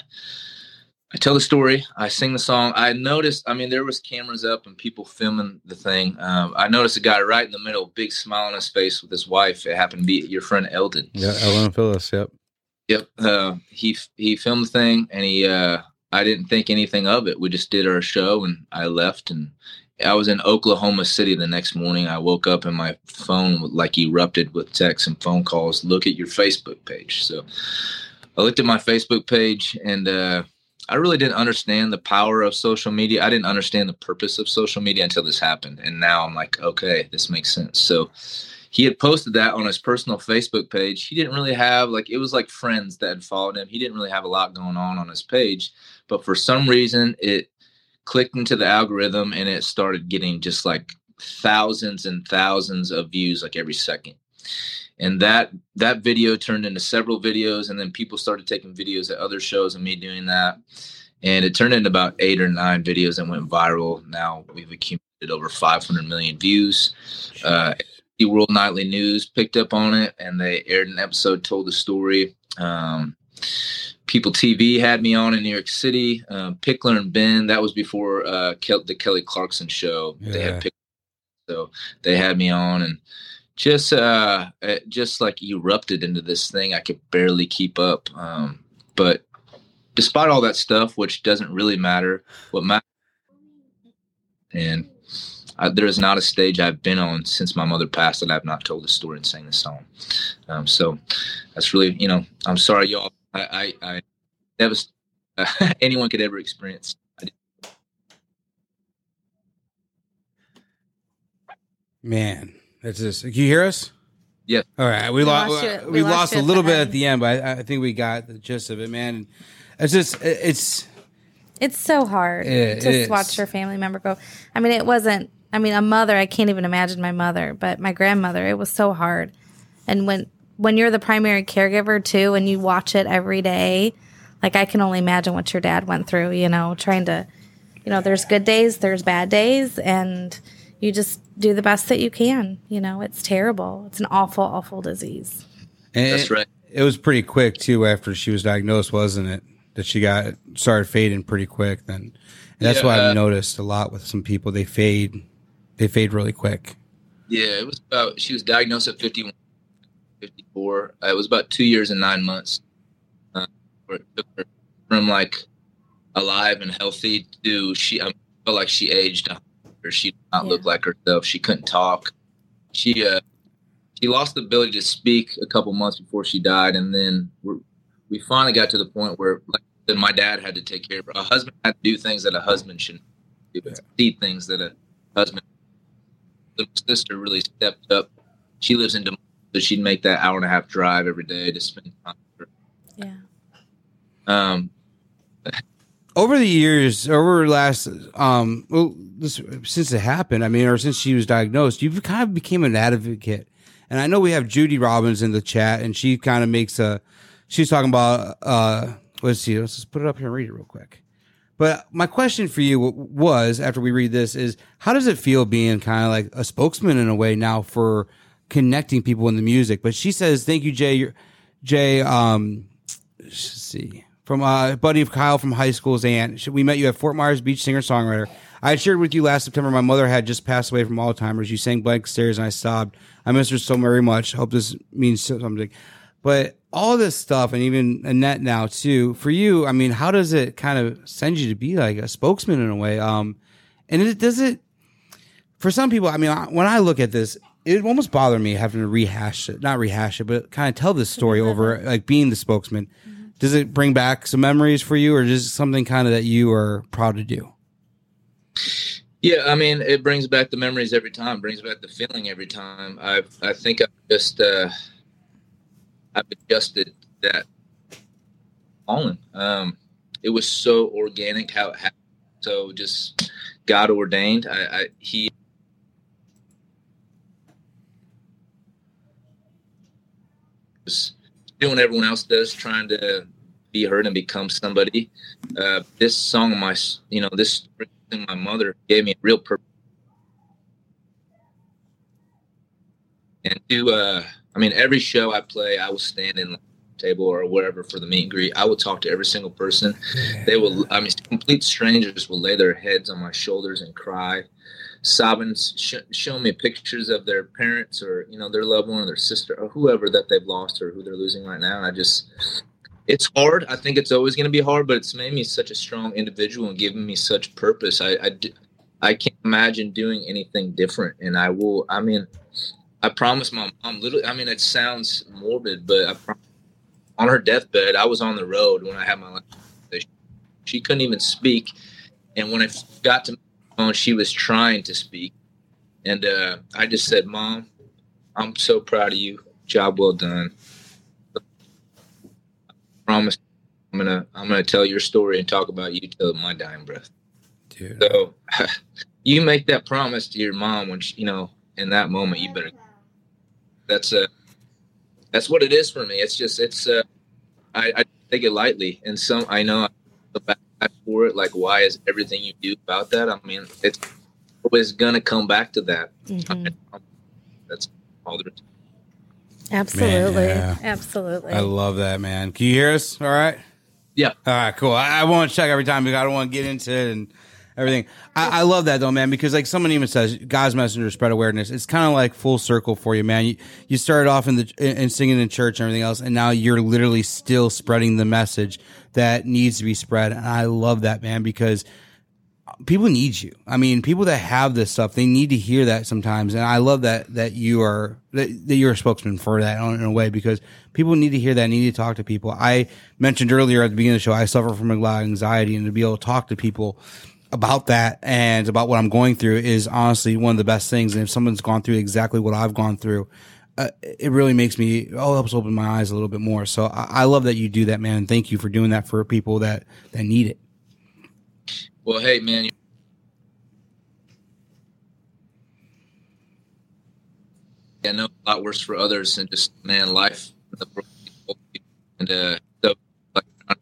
I tell the story. I sing the song. I noticed. I mean, there was cameras up and people filming the thing. Um, I noticed a guy right in the middle, big smile on his face with his wife. It happened to be your friend Eldon. Yeah, Eldon Phillips. Yep. Yep. Uh, he he filmed the thing and he uh, I didn't think anything of it. We just did our show and I left and I was in Oklahoma City the next morning. I woke up and my phone like erupted with texts and phone calls. Look at your Facebook page. So I looked at my Facebook page and uh, I really didn't understand the power of social media. I didn't understand the purpose of social media until this happened. And now I'm like, okay, this makes sense. So he had posted that on his personal Facebook page. He didn't really have like it was like friends that had followed him. He didn't really have a lot going on on his page, but for some reason it clicked into the algorithm and it started getting just like thousands and thousands of views like every second. And that that video turned into several videos and then people started taking videos at other shows and me doing that. And it turned into about 8 or 9 videos and went viral. Now we've accumulated over 500 million views. Uh, World Nightly News picked up on it and they aired an episode, told the story. Um, People TV had me on in New York City. Um, Pickler and Ben, that was before uh, Kel- the Kelly Clarkson show. Yeah. They had Pickler, so they had me on and just uh, just like erupted into this thing. I could barely keep up. Um, but despite all that stuff, which doesn't really matter, what matters and I, there is not a stage I've been on since my mother passed that I've not told the story and sang the song. Um, so that's really, you know, I'm sorry, y'all. I, I, I never, uh, anyone could ever experience. Man, that's just. Can you hear us? Yeah. All right. We, we lost. lost we, we, lost, lost a little bit at the end, but I, I, think we got the gist of it, man. It's just. It's. It's so hard it, to watch your family member go. I mean, it wasn't I mean, a mother, I can't even imagine my mother, but my grandmother, it was so hard. And when when you're the primary caregiver too and you watch it every day, like I can only imagine what your dad went through, you know, trying to you know, there's good days, there's bad days and you just do the best that you can, you know. It's terrible. It's an awful awful disease. And That's right. It, it was pretty quick too after she was diagnosed, wasn't it? That she got started fading pretty quick then. And that's yeah, why I've uh, noticed a lot with some people they fade they fade really quick. Yeah, it was about. She was diagnosed at 51, 54. Uh, it was about two years and nine months. Uh, where it took her from like alive and healthy to she. I felt like she aged. Or she did not yeah. look like herself. She couldn't talk. She uh, she lost the ability to speak a couple months before she died, and then we finally got to the point where, like, then my dad had to take care of her. A husband had to do things that a husband shouldn't do, yeah. see things that a husband little sister really stepped up. She lives in Des Moines, so she'd make that hour and a half drive every day to spend time with her. Yeah. Um, over the years, over last, um, well, this, since it happened, I mean, or since she was diagnosed, you've kind of became an advocate. And I know we have Judy Robbins in the chat, and she kind of makes a, she's talking about, uh, let's see, let's just put it up here and read it real quick. But my question for you was after we read this is how does it feel being kind of like a spokesman in a way now for connecting people in the music? But she says, thank you, Jay. Jay, um, see, from a buddy of Kyle from high school's aunt. We met you at Fort Myers Beach singer songwriter. I shared with you last September my mother had just passed away from Alzheimer's. You sang Blank Stares and I sobbed. I miss her so very much. Hope this means something. But all this stuff, and even Annette now too, for you, I mean, how does it kind of send you to be like a spokesman in a way? Um, and it does it for some people. I mean, when I look at this, it almost bother me having to rehash it, not rehash it, but kind of tell this story over like being the spokesman. Mm-hmm. Does it bring back some memories for you, or just something kind of that you are proud to do? Yeah, I mean, it brings back the memories every time. Brings back the feeling every time. I I think I just. Uh, I've adjusted that fallen. Um, it was so organic how it happened. So just God ordained. I, I he was doing what everyone else does, trying to be heard and become somebody. Uh, this song, my you know, this thing my mother gave me a real purpose. And to uh, I mean, every show I play, I will stand in the table or wherever for the meet and greet. I will talk to every single person. They will, I mean, complete strangers will lay their heads on my shoulders and cry, sobbing, sh- show me pictures of their parents or, you know, their loved one or their sister or whoever that they've lost or who they're losing right now. And I just, it's hard. I think it's always going to be hard, but it's made me such a strong individual and given me such purpose. I, I, I can't imagine doing anything different. And I will, I mean, I promised my mom, literally, I mean, it sounds morbid, but I promised, on her deathbed, I was on the road when I had my last She couldn't even speak. And when I got to my phone, she was trying to speak. And uh, I just said, Mom, I'm so proud of you. Job well done. I promise I'm gonna I'm gonna tell your story and talk about you till my dying breath. Dude. So you make that promise to your mom when she, you know in that moment you better. That's a uh, that's what it is for me. It's just it's uh, I, I take it lightly, and some I know I back for it. Like, why is everything you do about that? I mean, it's always gonna come back to that. Mm-hmm. That's all there is. Absolutely, man, yeah. absolutely. I love that, man. Can you hear us? All right. Yeah. All right. Cool. I, I want to check every time because I don't want to get into it and everything. I, I, love that though, man, because like someone even says, God's messenger spread awareness. It's kind of like full circle for you, man. You, you started off in the in singing in church and everything else, and now you're literally still spreading the message that needs to be spread. And I love that, man, because people need you. I mean, people that have this stuff, they need to hear that sometimes. And I love that that you are that, that you're a spokesman for that in a way because people need to hear that. Need to talk to people. I mentioned earlier at the beginning of the show, I suffer from a lot of anxiety, and to be able to talk to people about that and about what I'm going through is honestly one of the best things. And if someone's gone through exactly what I've gone through, uh, it really makes me oh helps open my eyes a little bit more. So I, I, love that you do that, man. Thank you for doing that for people that that need it. Well, hey, man. I know a lot worse for others and just man life and uh,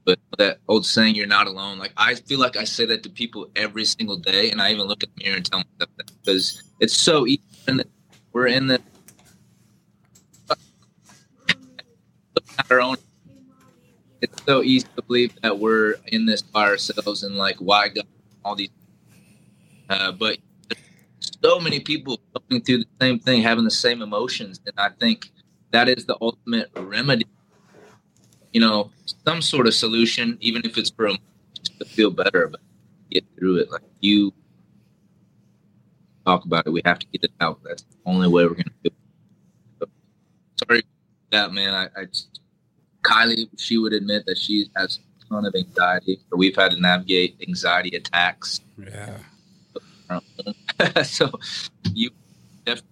but that old saying, "You're not alone." Like I feel like I say that to people every single day, and I even look at the mirror and tell myself that because it's so easy. We're in the our own. It's so easy to believe that we're in this by ourselves and like why God all these. Uh, but so many people going through the same thing, having the same emotions, and I think that is the ultimate remedy you know, some sort of solution, even if it's for a just to feel better, but get through it. Like you talk about it, we have to get it out. That's the only way we're gonna feel. So, sorry that man. I, I just, Kylie, she would admit that she has a ton of anxiety, or we've had to navigate anxiety attacks. Yeah. so you definitely,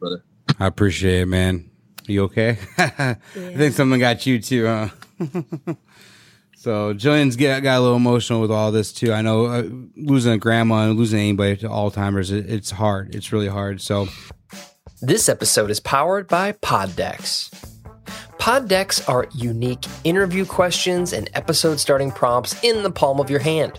brother. I appreciate it, man. You okay? yeah. I think something got you too, huh? so Jillian's get, got a little emotional with all this too. I know uh, losing a grandma and losing anybody to Alzheimer's, it, it's hard. It's really hard. So this episode is powered by PodDecks. Pod decks are unique interview questions and episode starting prompts in the palm of your hand.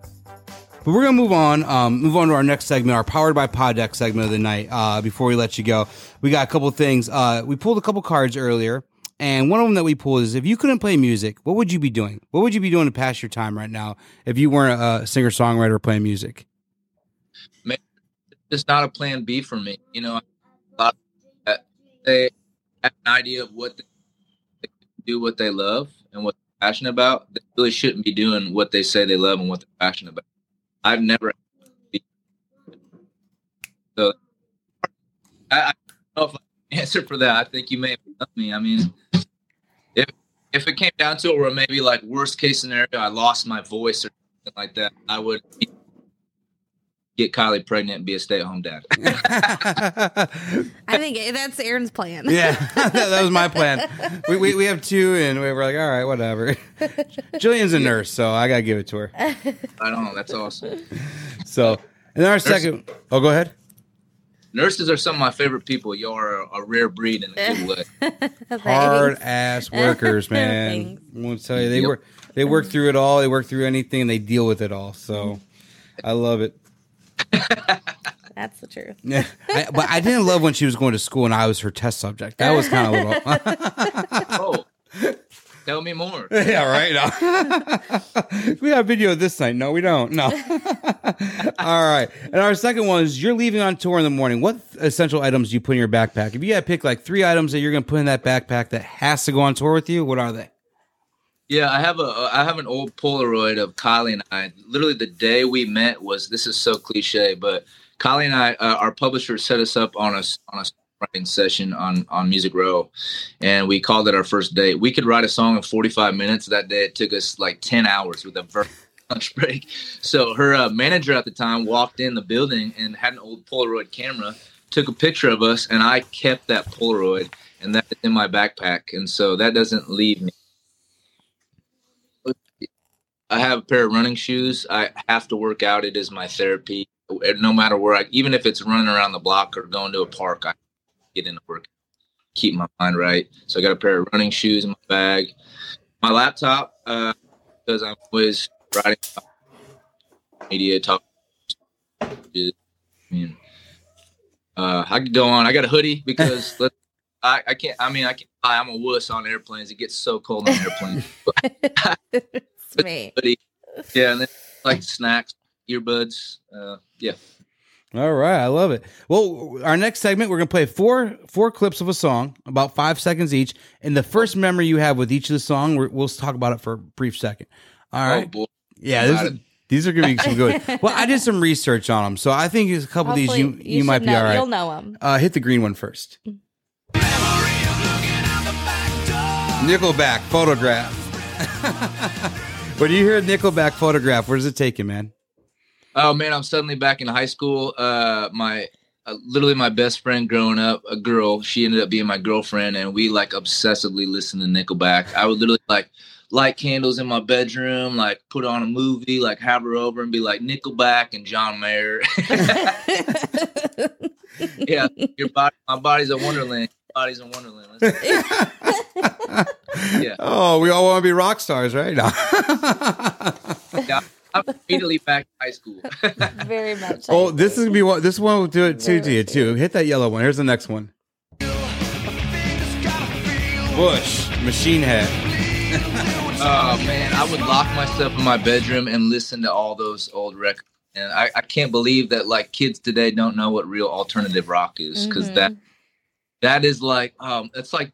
But we're gonna move on, um, move on to our next segment, our powered by PodDeck segment of the night. Uh, before we let you go, we got a couple things. Uh, we pulled a couple cards earlier, and one of them that we pulled is: if you couldn't play music, what would you be doing? What would you be doing to pass your time right now if you weren't a singer songwriter playing music? It's not a plan B for me. You know, they have an idea of what they do, what they love, and what they're passionate about. They really shouldn't be doing what they say they love and what they're passionate about. I've never. So I, I don't know if I answer for that. I think you may have me. I mean, if if it came down to it, where maybe like worst case scenario, I lost my voice or something like that, I would get Kylie pregnant and be a stay at home dad. I think that's Aaron's plan. yeah, that was my plan. We, we, we have two, and we were like, all right, whatever. Jillian's a nurse, so I gotta give it to her. I don't know. That's awesome. So, and then our second. Oh, go ahead. nurses are some of my favorite people. Y'all are a, rare breed in a good way. Hard ass workers, man. I want to tell you, they yep. work they work through it all. They work through anything and they deal with it all. So mm-hmm. I love it. That's the truth. Yeah, I, but I didn't love when she was going to school and I was her test subject. That was kind of a little. oh, tell me more. yeah, right. we have video of this night. No, we don't. No. All right. And our second one is you're leaving on tour in the morning. What essential items do you put in your backpack? If you had to pick like three items that you're going to put in that backpack that has to go on tour with you, what are they? Yeah, I have a I have an old Polaroid of Kylie and I. Literally, the day we met was this is so cliche, but Kylie and I, uh, our publisher, set us up on a on a writing session on on Music Row, and we called it our first date. We could write a song in 45 minutes. That day, it took us like 10 hours with a lunch break. So her uh, manager at the time walked in the building and had an old Polaroid camera, took a picture of us, and I kept that Polaroid, and that's in my backpack, and so that doesn't leave me I have a pair of running shoes. I have to work out. It is my therapy. No matter where I, even if it's running around the block or going to a park, I get into work, keep my mind right. So I got a pair of running shoes in my bag. My laptop, uh, because I'm always writing media talk. I mean, uh, I could go on. I got a hoodie because I, I can't. I mean, I can't. I'm a wuss on airplanes. It gets so cold on airplanes. It's me. Yeah, and then like snacks, earbuds. Uh, yeah. All right, I love it. Well, our next segment, we're gonna play four four clips of a song, about five seconds each, and the first memory you have with each of the song, we will talk about it for a brief second. All right. Oh, yeah, this, these are gonna be some good. well, I did some research on them, so I think it's a couple Hopefully, of these you you, you might be know, all right. You'll know them. Uh, hit the green one first. Nickelback photograph. When you hear a Nickelback photograph, where does it take you, man? Oh man, I'm suddenly back in high school. Uh, my uh, literally my best friend growing up, a girl. She ended up being my girlfriend, and we like obsessively listened to Nickelback. I would literally like light candles in my bedroom, like put on a movie, like have her over and be like Nickelback and John Mayer. yeah, your body, my body's a wonderland bodies in Wonderland. yeah. Oh, we all want to be rock stars, right? No. yeah, I'm immediately back to high school. Very much. Oh, this is gonna be one. this one will do it too to you too. Hit that yellow one. Here's the next one. Bush, Machine Head. oh man, I would lock myself in my bedroom and listen to all those old records. And I, I can't believe that like kids today don't know what real alternative rock is because mm-hmm. that that is like um it's like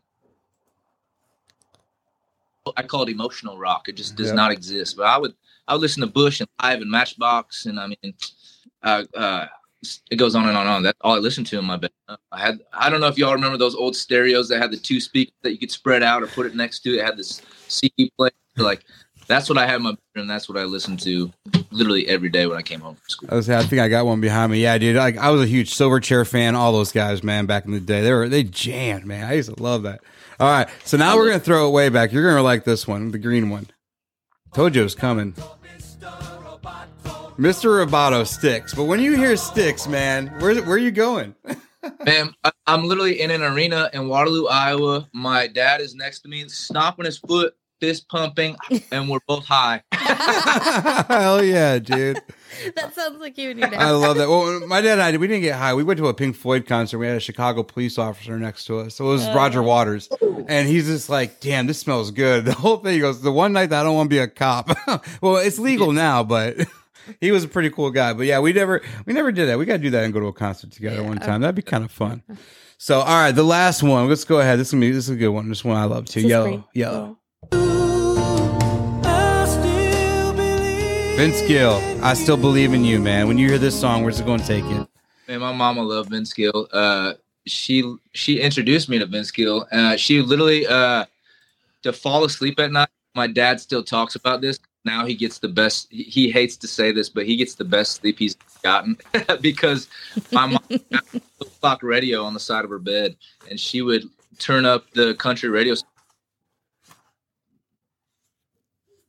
I call it emotional rock. It just does not exist. But I would I would listen to Bush and Live and Matchbox and I mean uh, uh, it goes on and on and on. That's all I listened to in my bed. I had I don't know if y'all remember those old stereos that had the two speakers that you could spread out or put it next to it. it had this CD player like that's what I had in my bedroom. That's what I listened to literally every day when I came home from school. I was, I think I got one behind me. Yeah, dude. Like I was a huge Silverchair fan. All those guys, man, back in the day, they were they jammed, man. I used to love that. All right, so now we're gonna throw it way back. You're gonna like this one, the green one. Told you it was coming. Mr. Roboto Styx, but when you hear Styx, man, where where are you going? man, I'm literally in an arena in Waterloo, Iowa. My dad is next to me, stomping his foot fist pumping, and we're both high. Hell yeah, dude. that sounds like you and your dad. I love that. Well, my dad and I, we didn't get high. We went to a Pink Floyd concert. We had a Chicago police officer next to us. So it was uh, Roger Waters. And he's just like, damn, this smells good. The whole thing he goes, the one night that I don't want to be a cop. well, it's legal now, but he was a pretty cool guy. But yeah, we never, we never did that. We got to do that and go to a concert together yeah. one time. That'd be kind of fun. So, all right, the last one. Let's go ahead. This is gonna be this is a good one. This one I love too. Yellow, yellow. Vince Gill, I still believe in you, man. When you hear this song, where's it going to take you? Man, my mama loved Vince Gill. Uh, she she introduced me to Vince Gill. Uh, she literally uh, to fall asleep at night. My dad still talks about this. Now he gets the best. He hates to say this, but he gets the best sleep he's gotten because my mom a clock radio on the side of her bed, and she would turn up the country radio.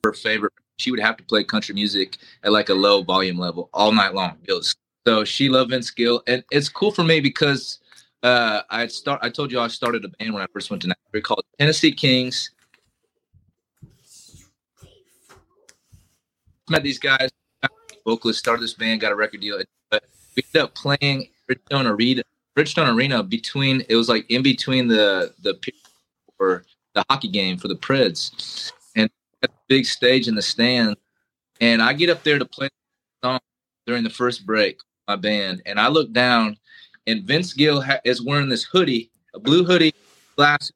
Her favorite she would have to play country music at like a low volume level all night long. It was So she loved Vince Gill, and it's cool for me because uh, I start. I told you I started a band when I first went to Nashville called Tennessee Kings. Met these guys, vocalist, started this band, got a record deal, but we ended up playing Bridgestone Arena. Bridgestone Arena between it was like in between the the or the hockey game for the Preds, and big stage in the stand. And I get up there to play the song during the first break, my band, and I look down, and Vince Gill ha- is wearing this hoodie, a blue hoodie, glass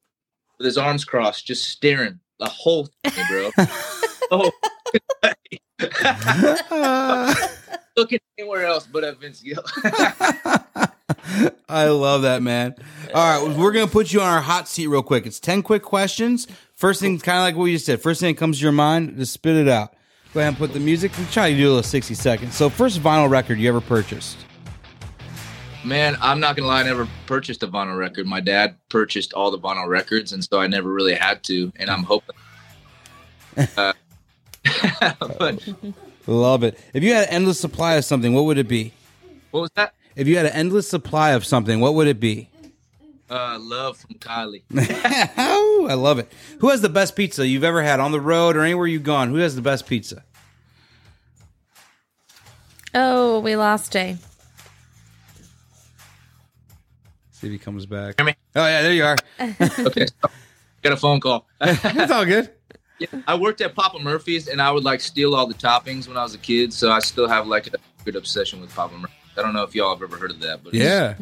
with his arms crossed, just staring the whole thing, bro. oh. Looking anywhere else but at Vince Gill. I love that, man. All right, we're gonna put you on our hot seat real quick. It's ten quick questions. First thing, kind of like what you just said. First thing that comes to your mind, just spit it out. Go ahead and put the music. We try to do a little sixty seconds. So, first vinyl record you ever purchased? Man, I'm not gonna lie. I never purchased a vinyl record. My dad purchased all the vinyl records, and so I never really had to. And I'm hoping. Uh, but love it. If you had an endless supply of something, what would it be? What was that? If you had an endless supply of something, what would it be? Uh, love from Kylie. oh, I love it. Who has the best pizza you've ever had on the road or anywhere you've gone? Who has the best pizza? Oh, we lost Jay. See if he comes back. Hear me? Oh yeah, there you are. okay, got a phone call. It's all good. Yeah, I worked at Papa Murphy's, and I would like steal all the toppings when I was a kid. So I still have like a good obsession with Papa Murphy's. I don't know if y'all have ever heard of that, but yeah.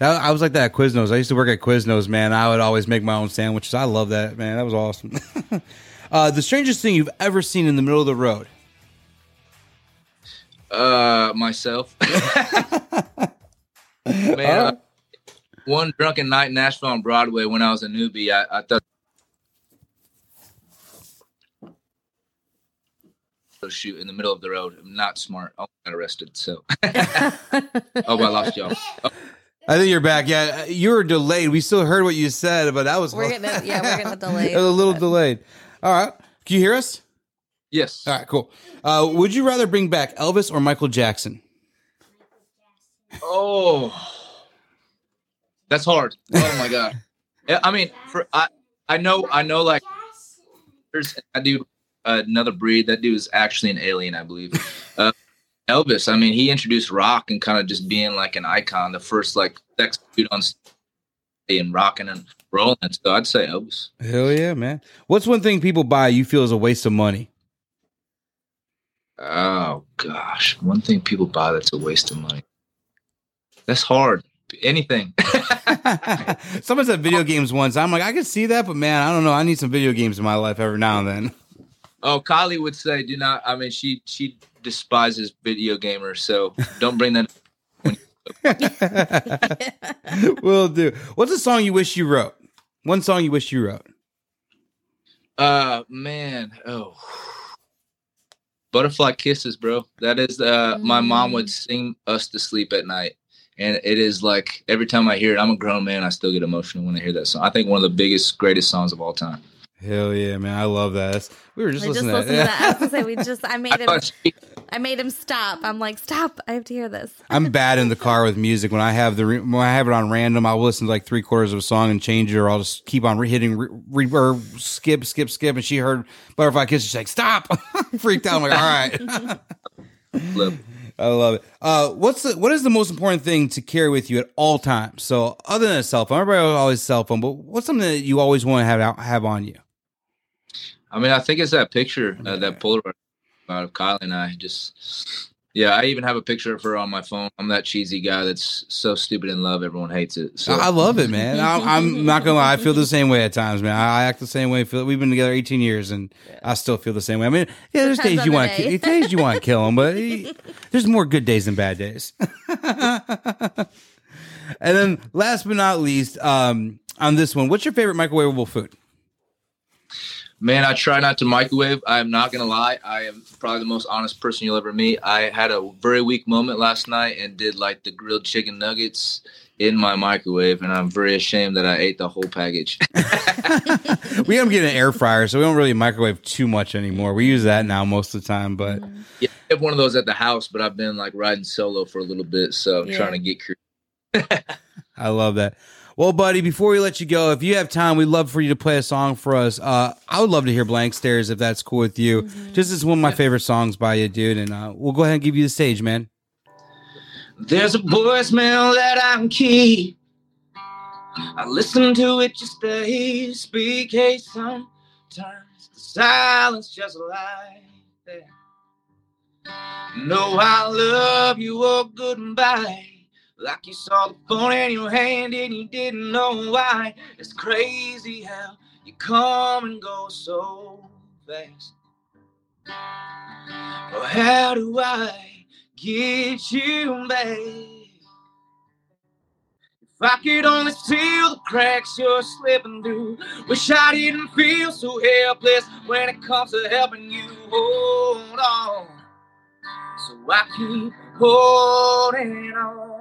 I was like that at Quiznos. I used to work at Quiznos, man. I would always make my own sandwiches. I love that, man. That was awesome. uh, the strangest thing you've ever seen in the middle of the road? Uh, myself. man, uh, one drunken night in Nashville on Broadway when I was a newbie, I, I thought shoot in the middle of the road. I'm not smart. I got arrested. So, oh, I lost y'all. Oh. I think you're back. Yeah, you were delayed. We still heard what you said, but that was we're getting yeah, we're getting delayed. a little but... delayed. All right, can you hear us? Yes. All right, cool. Uh, would you rather bring back Elvis or Michael Jackson? Oh, that's hard. Oh my god. I mean, for I I know I know like there's I do another breed. That dude is actually an alien, I believe. Uh, Elvis, I mean, he introduced rock and kind of just being like an icon, the first like sex dude on and rocking and rolling. So I'd say Elvis. Hell yeah, man. What's one thing people buy you feel is a waste of money? Oh gosh, one thing people buy that's a waste of money. That's hard. Anything. Someone said video games once. I'm like, I can see that, but man, I don't know. I need some video games in my life every now and then. Oh, Kylie would say, "Do not." I mean, she she despises video gamers, so don't bring that. Will do. What's a song you wish you wrote? One song you wish you wrote. Uh, man, oh, butterfly kisses, bro. That is uh, my mom would mm. sing us to sleep at night, and it is like every time I hear it, I'm a grown man. I still get emotional when I hear that song. I think one of the biggest, greatest songs of all time. Hell yeah, man! I love that. That's, we were just, listening, just to that. to that. I was gonna say we just I made him I made him stop. I'm like, stop! I have to hear this. I'm bad in the car with music. When I have the when I have it on random, I'll listen to like three quarters of a song and change it, or I'll just keep on re- hitting re- re- or skip, skip, skip. And she heard Butterfly Kiss. She's like, stop! Freaked out. I'm like, all right. I love it. Uh, what's the what is the most important thing to carry with you at all times? So other than a cell phone, everybody always cell phone, but what's something that you always want to have out, have on you? I mean, I think it's that picture, uh, that Polaroid out of Kylie and I. Just, yeah, I even have a picture of her on my phone. I'm that cheesy guy that's so stupid in love, everyone hates it. So I love it, man. I, am not gonna lie, I feel the same way at times, man. I, act the same way. We've been together 18 years, and yeah. I still feel the same way. I mean, yeah, there's days you want to, day. days you want to kill him, but there's more good days than bad days. and then, last but not least, um, on this one, what's your favorite microwavable food? Man, I try not to microwave. I am not gonna lie. I am probably the most honest person you'll ever meet. I had a very weak moment last night and did like the grilled chicken nuggets in my microwave, and I'm very ashamed that I ate the whole package. we am getting an air fryer, so we don't really microwave too much anymore. We use that now most of the time, but mm-hmm. yeah, I have one of those at the house, but I've been like riding solo for a little bit, so I'm yeah. trying to get creative. I love that. Well, buddy, before we let you go, if you have time, we'd love for you to play a song for us. Uh, I would love to hear Blank Stares if that's cool with you. Mm-hmm. Just as one of my favorite songs by you, dude. And uh, we'll go ahead and give you the stage, man. There's a voicemail that I can keep. I listen to it just to hear you speak. Hey, sometimes the silence just like that. No, I love you, oh, goodbye. Like you saw the phone in your hand and you didn't know why. It's crazy how you come and go so fast. Oh, how do I get you back? If I could only see the cracks you're slipping through. Wish I didn't feel so helpless when it comes to helping you hold on. So I keep holding on.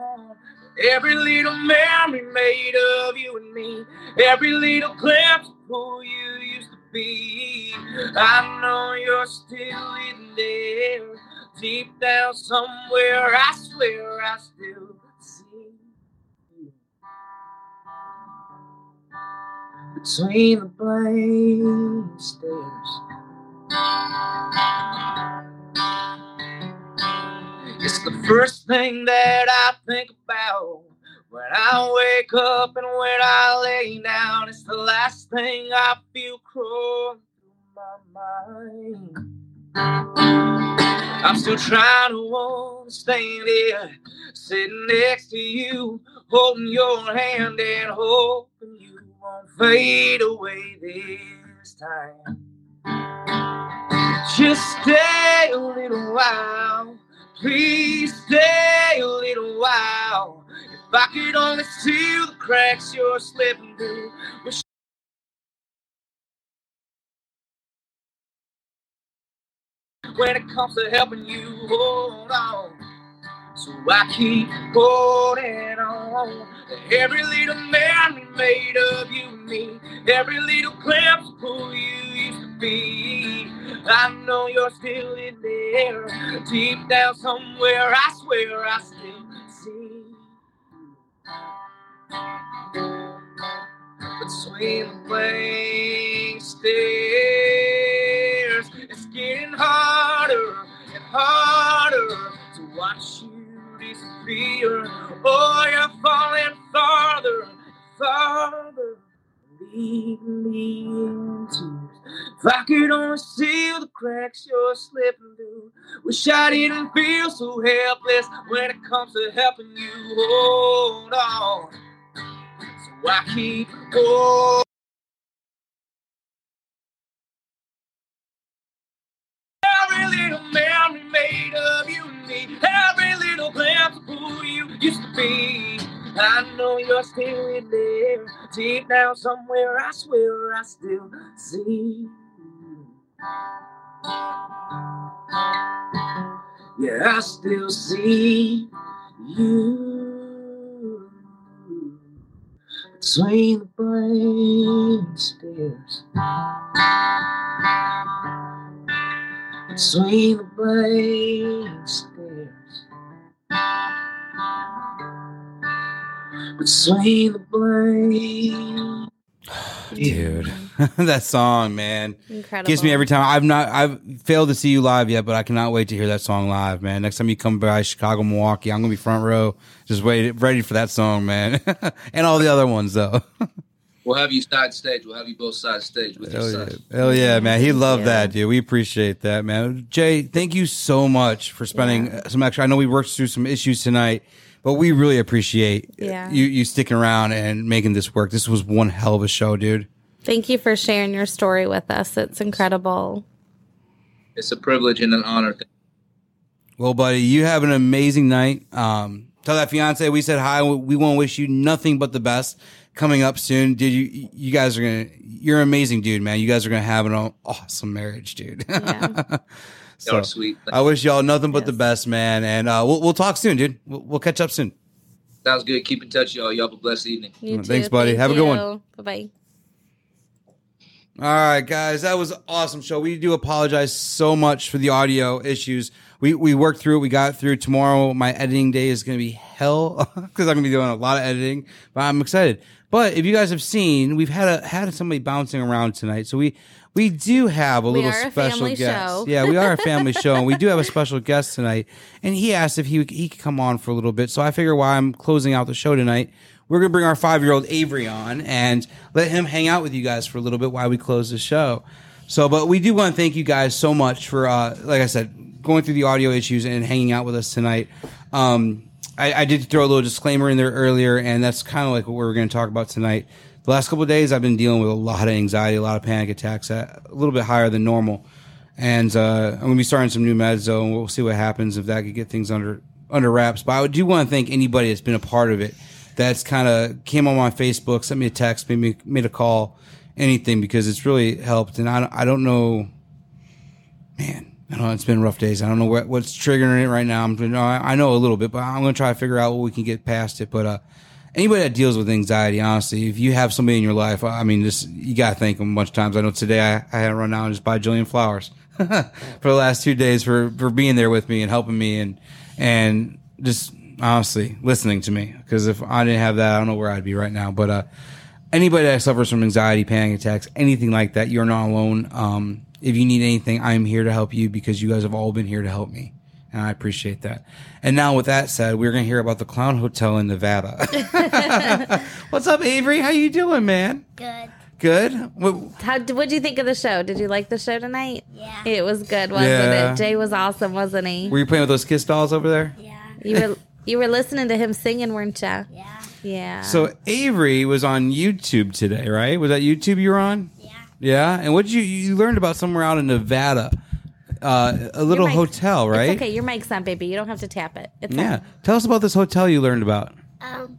Every little memory made of you and me. Every little glimpse of who you used to be. I know you're still in there. Deep down somewhere, I swear I still see. Between the blank stares. It's the first thing that I think about when I wake up and when I lay down. It's the last thing I feel crawling through my mind. I'm still trying to understand it, sitting next to you, holding your hand and hoping you won't fade away this time. Just stay a little while. Please stay a little while. If I could only see the cracks you're slipping through. When it comes to helping you hold on. So I keep holding on. Every little memory made of you and me. Every little glimpse of you used be. I know you're still in there. Deep down somewhere, I swear I still see. Between the blank stares, it's getting harder and harder to watch you disappear. Oh, you're falling farther, and farther, leading me into. If I could only see the cracks you're slipping through. Wish I didn't feel so helpless when it comes to helping you hold on. So I keep going. Every little memory made of you and me. Every little glimpse of who you used to be. I know you're still in there. Deep down somewhere, I swear I still see. Yeah, I still see you between the blank stares between the blank stares. Between the blank. Dude, that song, man, incredible. Gives me every time. I've not, I've failed to see you live yet, but I cannot wait to hear that song live, man. Next time you come by Chicago, Milwaukee, I'm gonna be front row, just wait, ready for that song, man, and all the other ones though. We'll have you side stage. We'll have you both side stage with Hell your yeah. Hell yeah, man. He loved yeah. that, dude. We appreciate that, man. Jay, thank you so much for spending yeah. some extra. I know we worked through some issues tonight, but we really appreciate yeah. you, you sticking around and making this work. This was one hell of a show, dude. Thank you for sharing your story with us. It's incredible. It's a privilege and an honor. Well, buddy, you have an amazing night. Um, tell that fiance we said hi. We want to wish you nothing but the best coming up soon, dude. You you guys are gonna you're an amazing dude, man. You guys are gonna have an awesome marriage, dude. Yeah. so sweet. I wish y'all nothing but yes. the best, man. And uh, we'll we'll talk soon, dude. We'll, we'll catch up soon. Sounds good. Keep in touch, y'all. Y'all have a blessed evening. Thanks, buddy. Thank have you. a good one. Bye bye. All right, guys, that was an awesome show. We do apologize so much for the audio issues. We we worked through it. We got through. Tomorrow, my editing day is going to be hell because I'm going to be doing a lot of editing. But I'm excited. But if you guys have seen, we've had a had somebody bouncing around tonight. So we we do have a We little a special family guest. show. Yeah, we are a family show, and we do have a special guest tonight. And he asked if he he could come on for a little bit. So I figure while I'm closing out the show tonight, we're gonna bring our five year old Avery on and let him hang out with you guys for a little bit while we close the show. So, but we do want to thank you guys so much for, uh, like I said, going through the audio issues and hanging out with us tonight. Um, I, I did throw a little disclaimer in there earlier, and that's kind of like what we're going to talk about tonight. The last couple days, I've been dealing with a lot of anxiety, a lot of panic attacks, uh, a little bit higher than normal. And uh, I'm going to be starting some new meds, though, and we'll see what happens if that could get things under under wraps. But I do want to thank anybody that's been a part of it. That's kind of came on my Facebook, sent me a text, made me made a call, anything because it's really helped. And I don't, I don't know, man. I don't know. It's been rough days. I don't know what, what's triggering it right now. I'm, I know a little bit, but I'm going to try to figure out what we can get past it. But uh, anybody that deals with anxiety, honestly, if you have somebody in your life, I mean, just you got to thank them a bunch of times. I know today I, I had to run out and just buy Jillian flowers for the last two days for for being there with me and helping me and and just honestly listening to me. Because if I didn't have that, I don't know where I'd be right now. But uh, anybody that suffers from anxiety, panic attacks, anything like that, you're not alone. Um, if you need anything, I'm here to help you because you guys have all been here to help me. And I appreciate that. And now with that said, we're going to hear about the Clown Hotel in Nevada. What's up, Avery? How you doing, man? Good. Good? What, How what do you think of the show? Did you like the show tonight? Yeah. It was good, wasn't Yeah. it? Jay was awesome, wasn't he? were you playing with those kiss dolls over there? Yeah. You were you were listening to him singing, weren't you? Yeah. Yeah. So Avery was on YouTube today, right? Was that YouTube you were on? Yeah. Yeah. And what did you you learned about somewhere out in Nevada, uh, a little mic- hotel, right? It's okay. Your mic's on, baby. You don't have to tap it. It's Yeah. on. Tell us about this hotel you learned about. Um,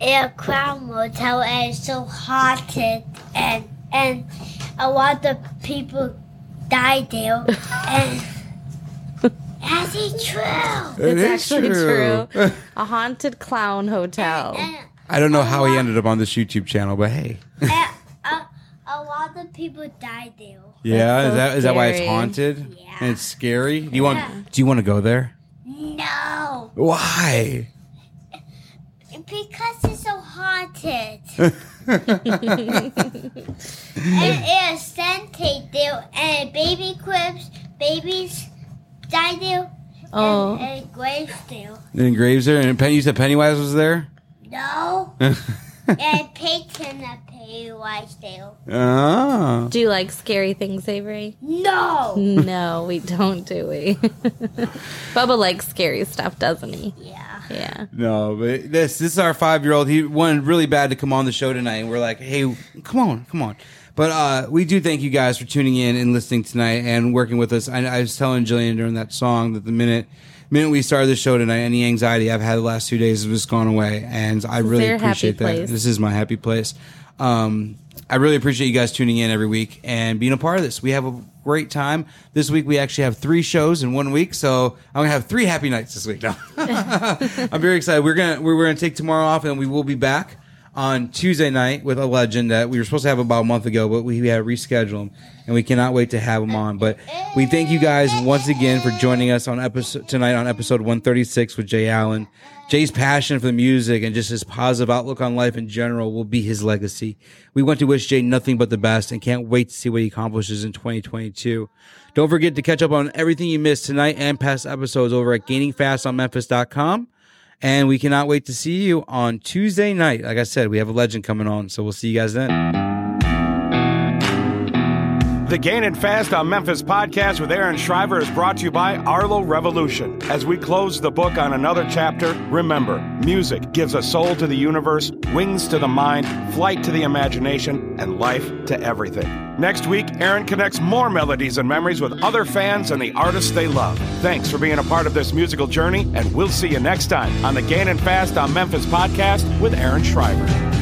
a crown motel and it's so haunted and and a lot of people died there and that's it true. It It's actually true. A haunted clown hotel. And, I don't know how he ended up on this YouTube channel, but hey. Uh, and a, a lot of people died there. Yeah, so is that is that why it's haunted? Yeah. And it's scary? Do you Yeah. want do you want to go there? No, Why? because it's so haunted. and it's scented there and baby cribs, babies died there. Oh. And, and graves there. And Graves there and Penny you said Pennywise was there? No. and Peyton and Pennywise there. Oh. Ah. Do you like scary things, Avery? No. No, we don't, do we? Bubba likes scary stuff, doesn't he? Yeah. Yeah. No, but this this is our five year old. He wanted really bad to come on the show tonight, and we're like, hey, come on, come on. But uh, we do thank you guys for tuning in and listening tonight and working with us. I, I was telling Jillian during that song that the minute minute we started the show tonight, any anxiety I've had the last two days has just gone away, and I really their happy appreciate that. place. This is my happy place. Um, I really appreciate you guys tuning in every week and being a part of this. We have a great time. This week we actually have three shows in one week, so I'm gonna have three happy nights this week. No. I'm very excited. We're gonna we're, we're gonna take tomorrow off, and we will be back on Tuesday night with a legend that we were supposed to have about a month ago, but we had to reschedule him, and we cannot wait to have him on. But we thank you guys once again for joining us on episode tonight on episode 136 with Jay Allen. Jay's passion for the music and just his positive outlook on life in general will be his legacy. We want to wish Jay nothing but the best and can't wait to see what he accomplishes in 2022. Don't forget to catch up on everything you missed tonight and past episodes over at gainingfastonmemphis.com. And we cannot wait to see you on Tuesday night. Like I said, we have a legend coming on, so we'll see you guys then. The Gaining Fast on Memphis podcast with Aaron Shriver is brought to you by Arlo Revolution. As we close the book on another chapter, remember music gives a soul to the universe, wings to the mind, flight to the imagination, and life to everything. Next week, Aaron connects more melodies and memories with other fans and the artists they love. Thanks for being a part of this musical journey, and we'll see you next time on the Gaining Fast on Memphis podcast with Aaron Shriver.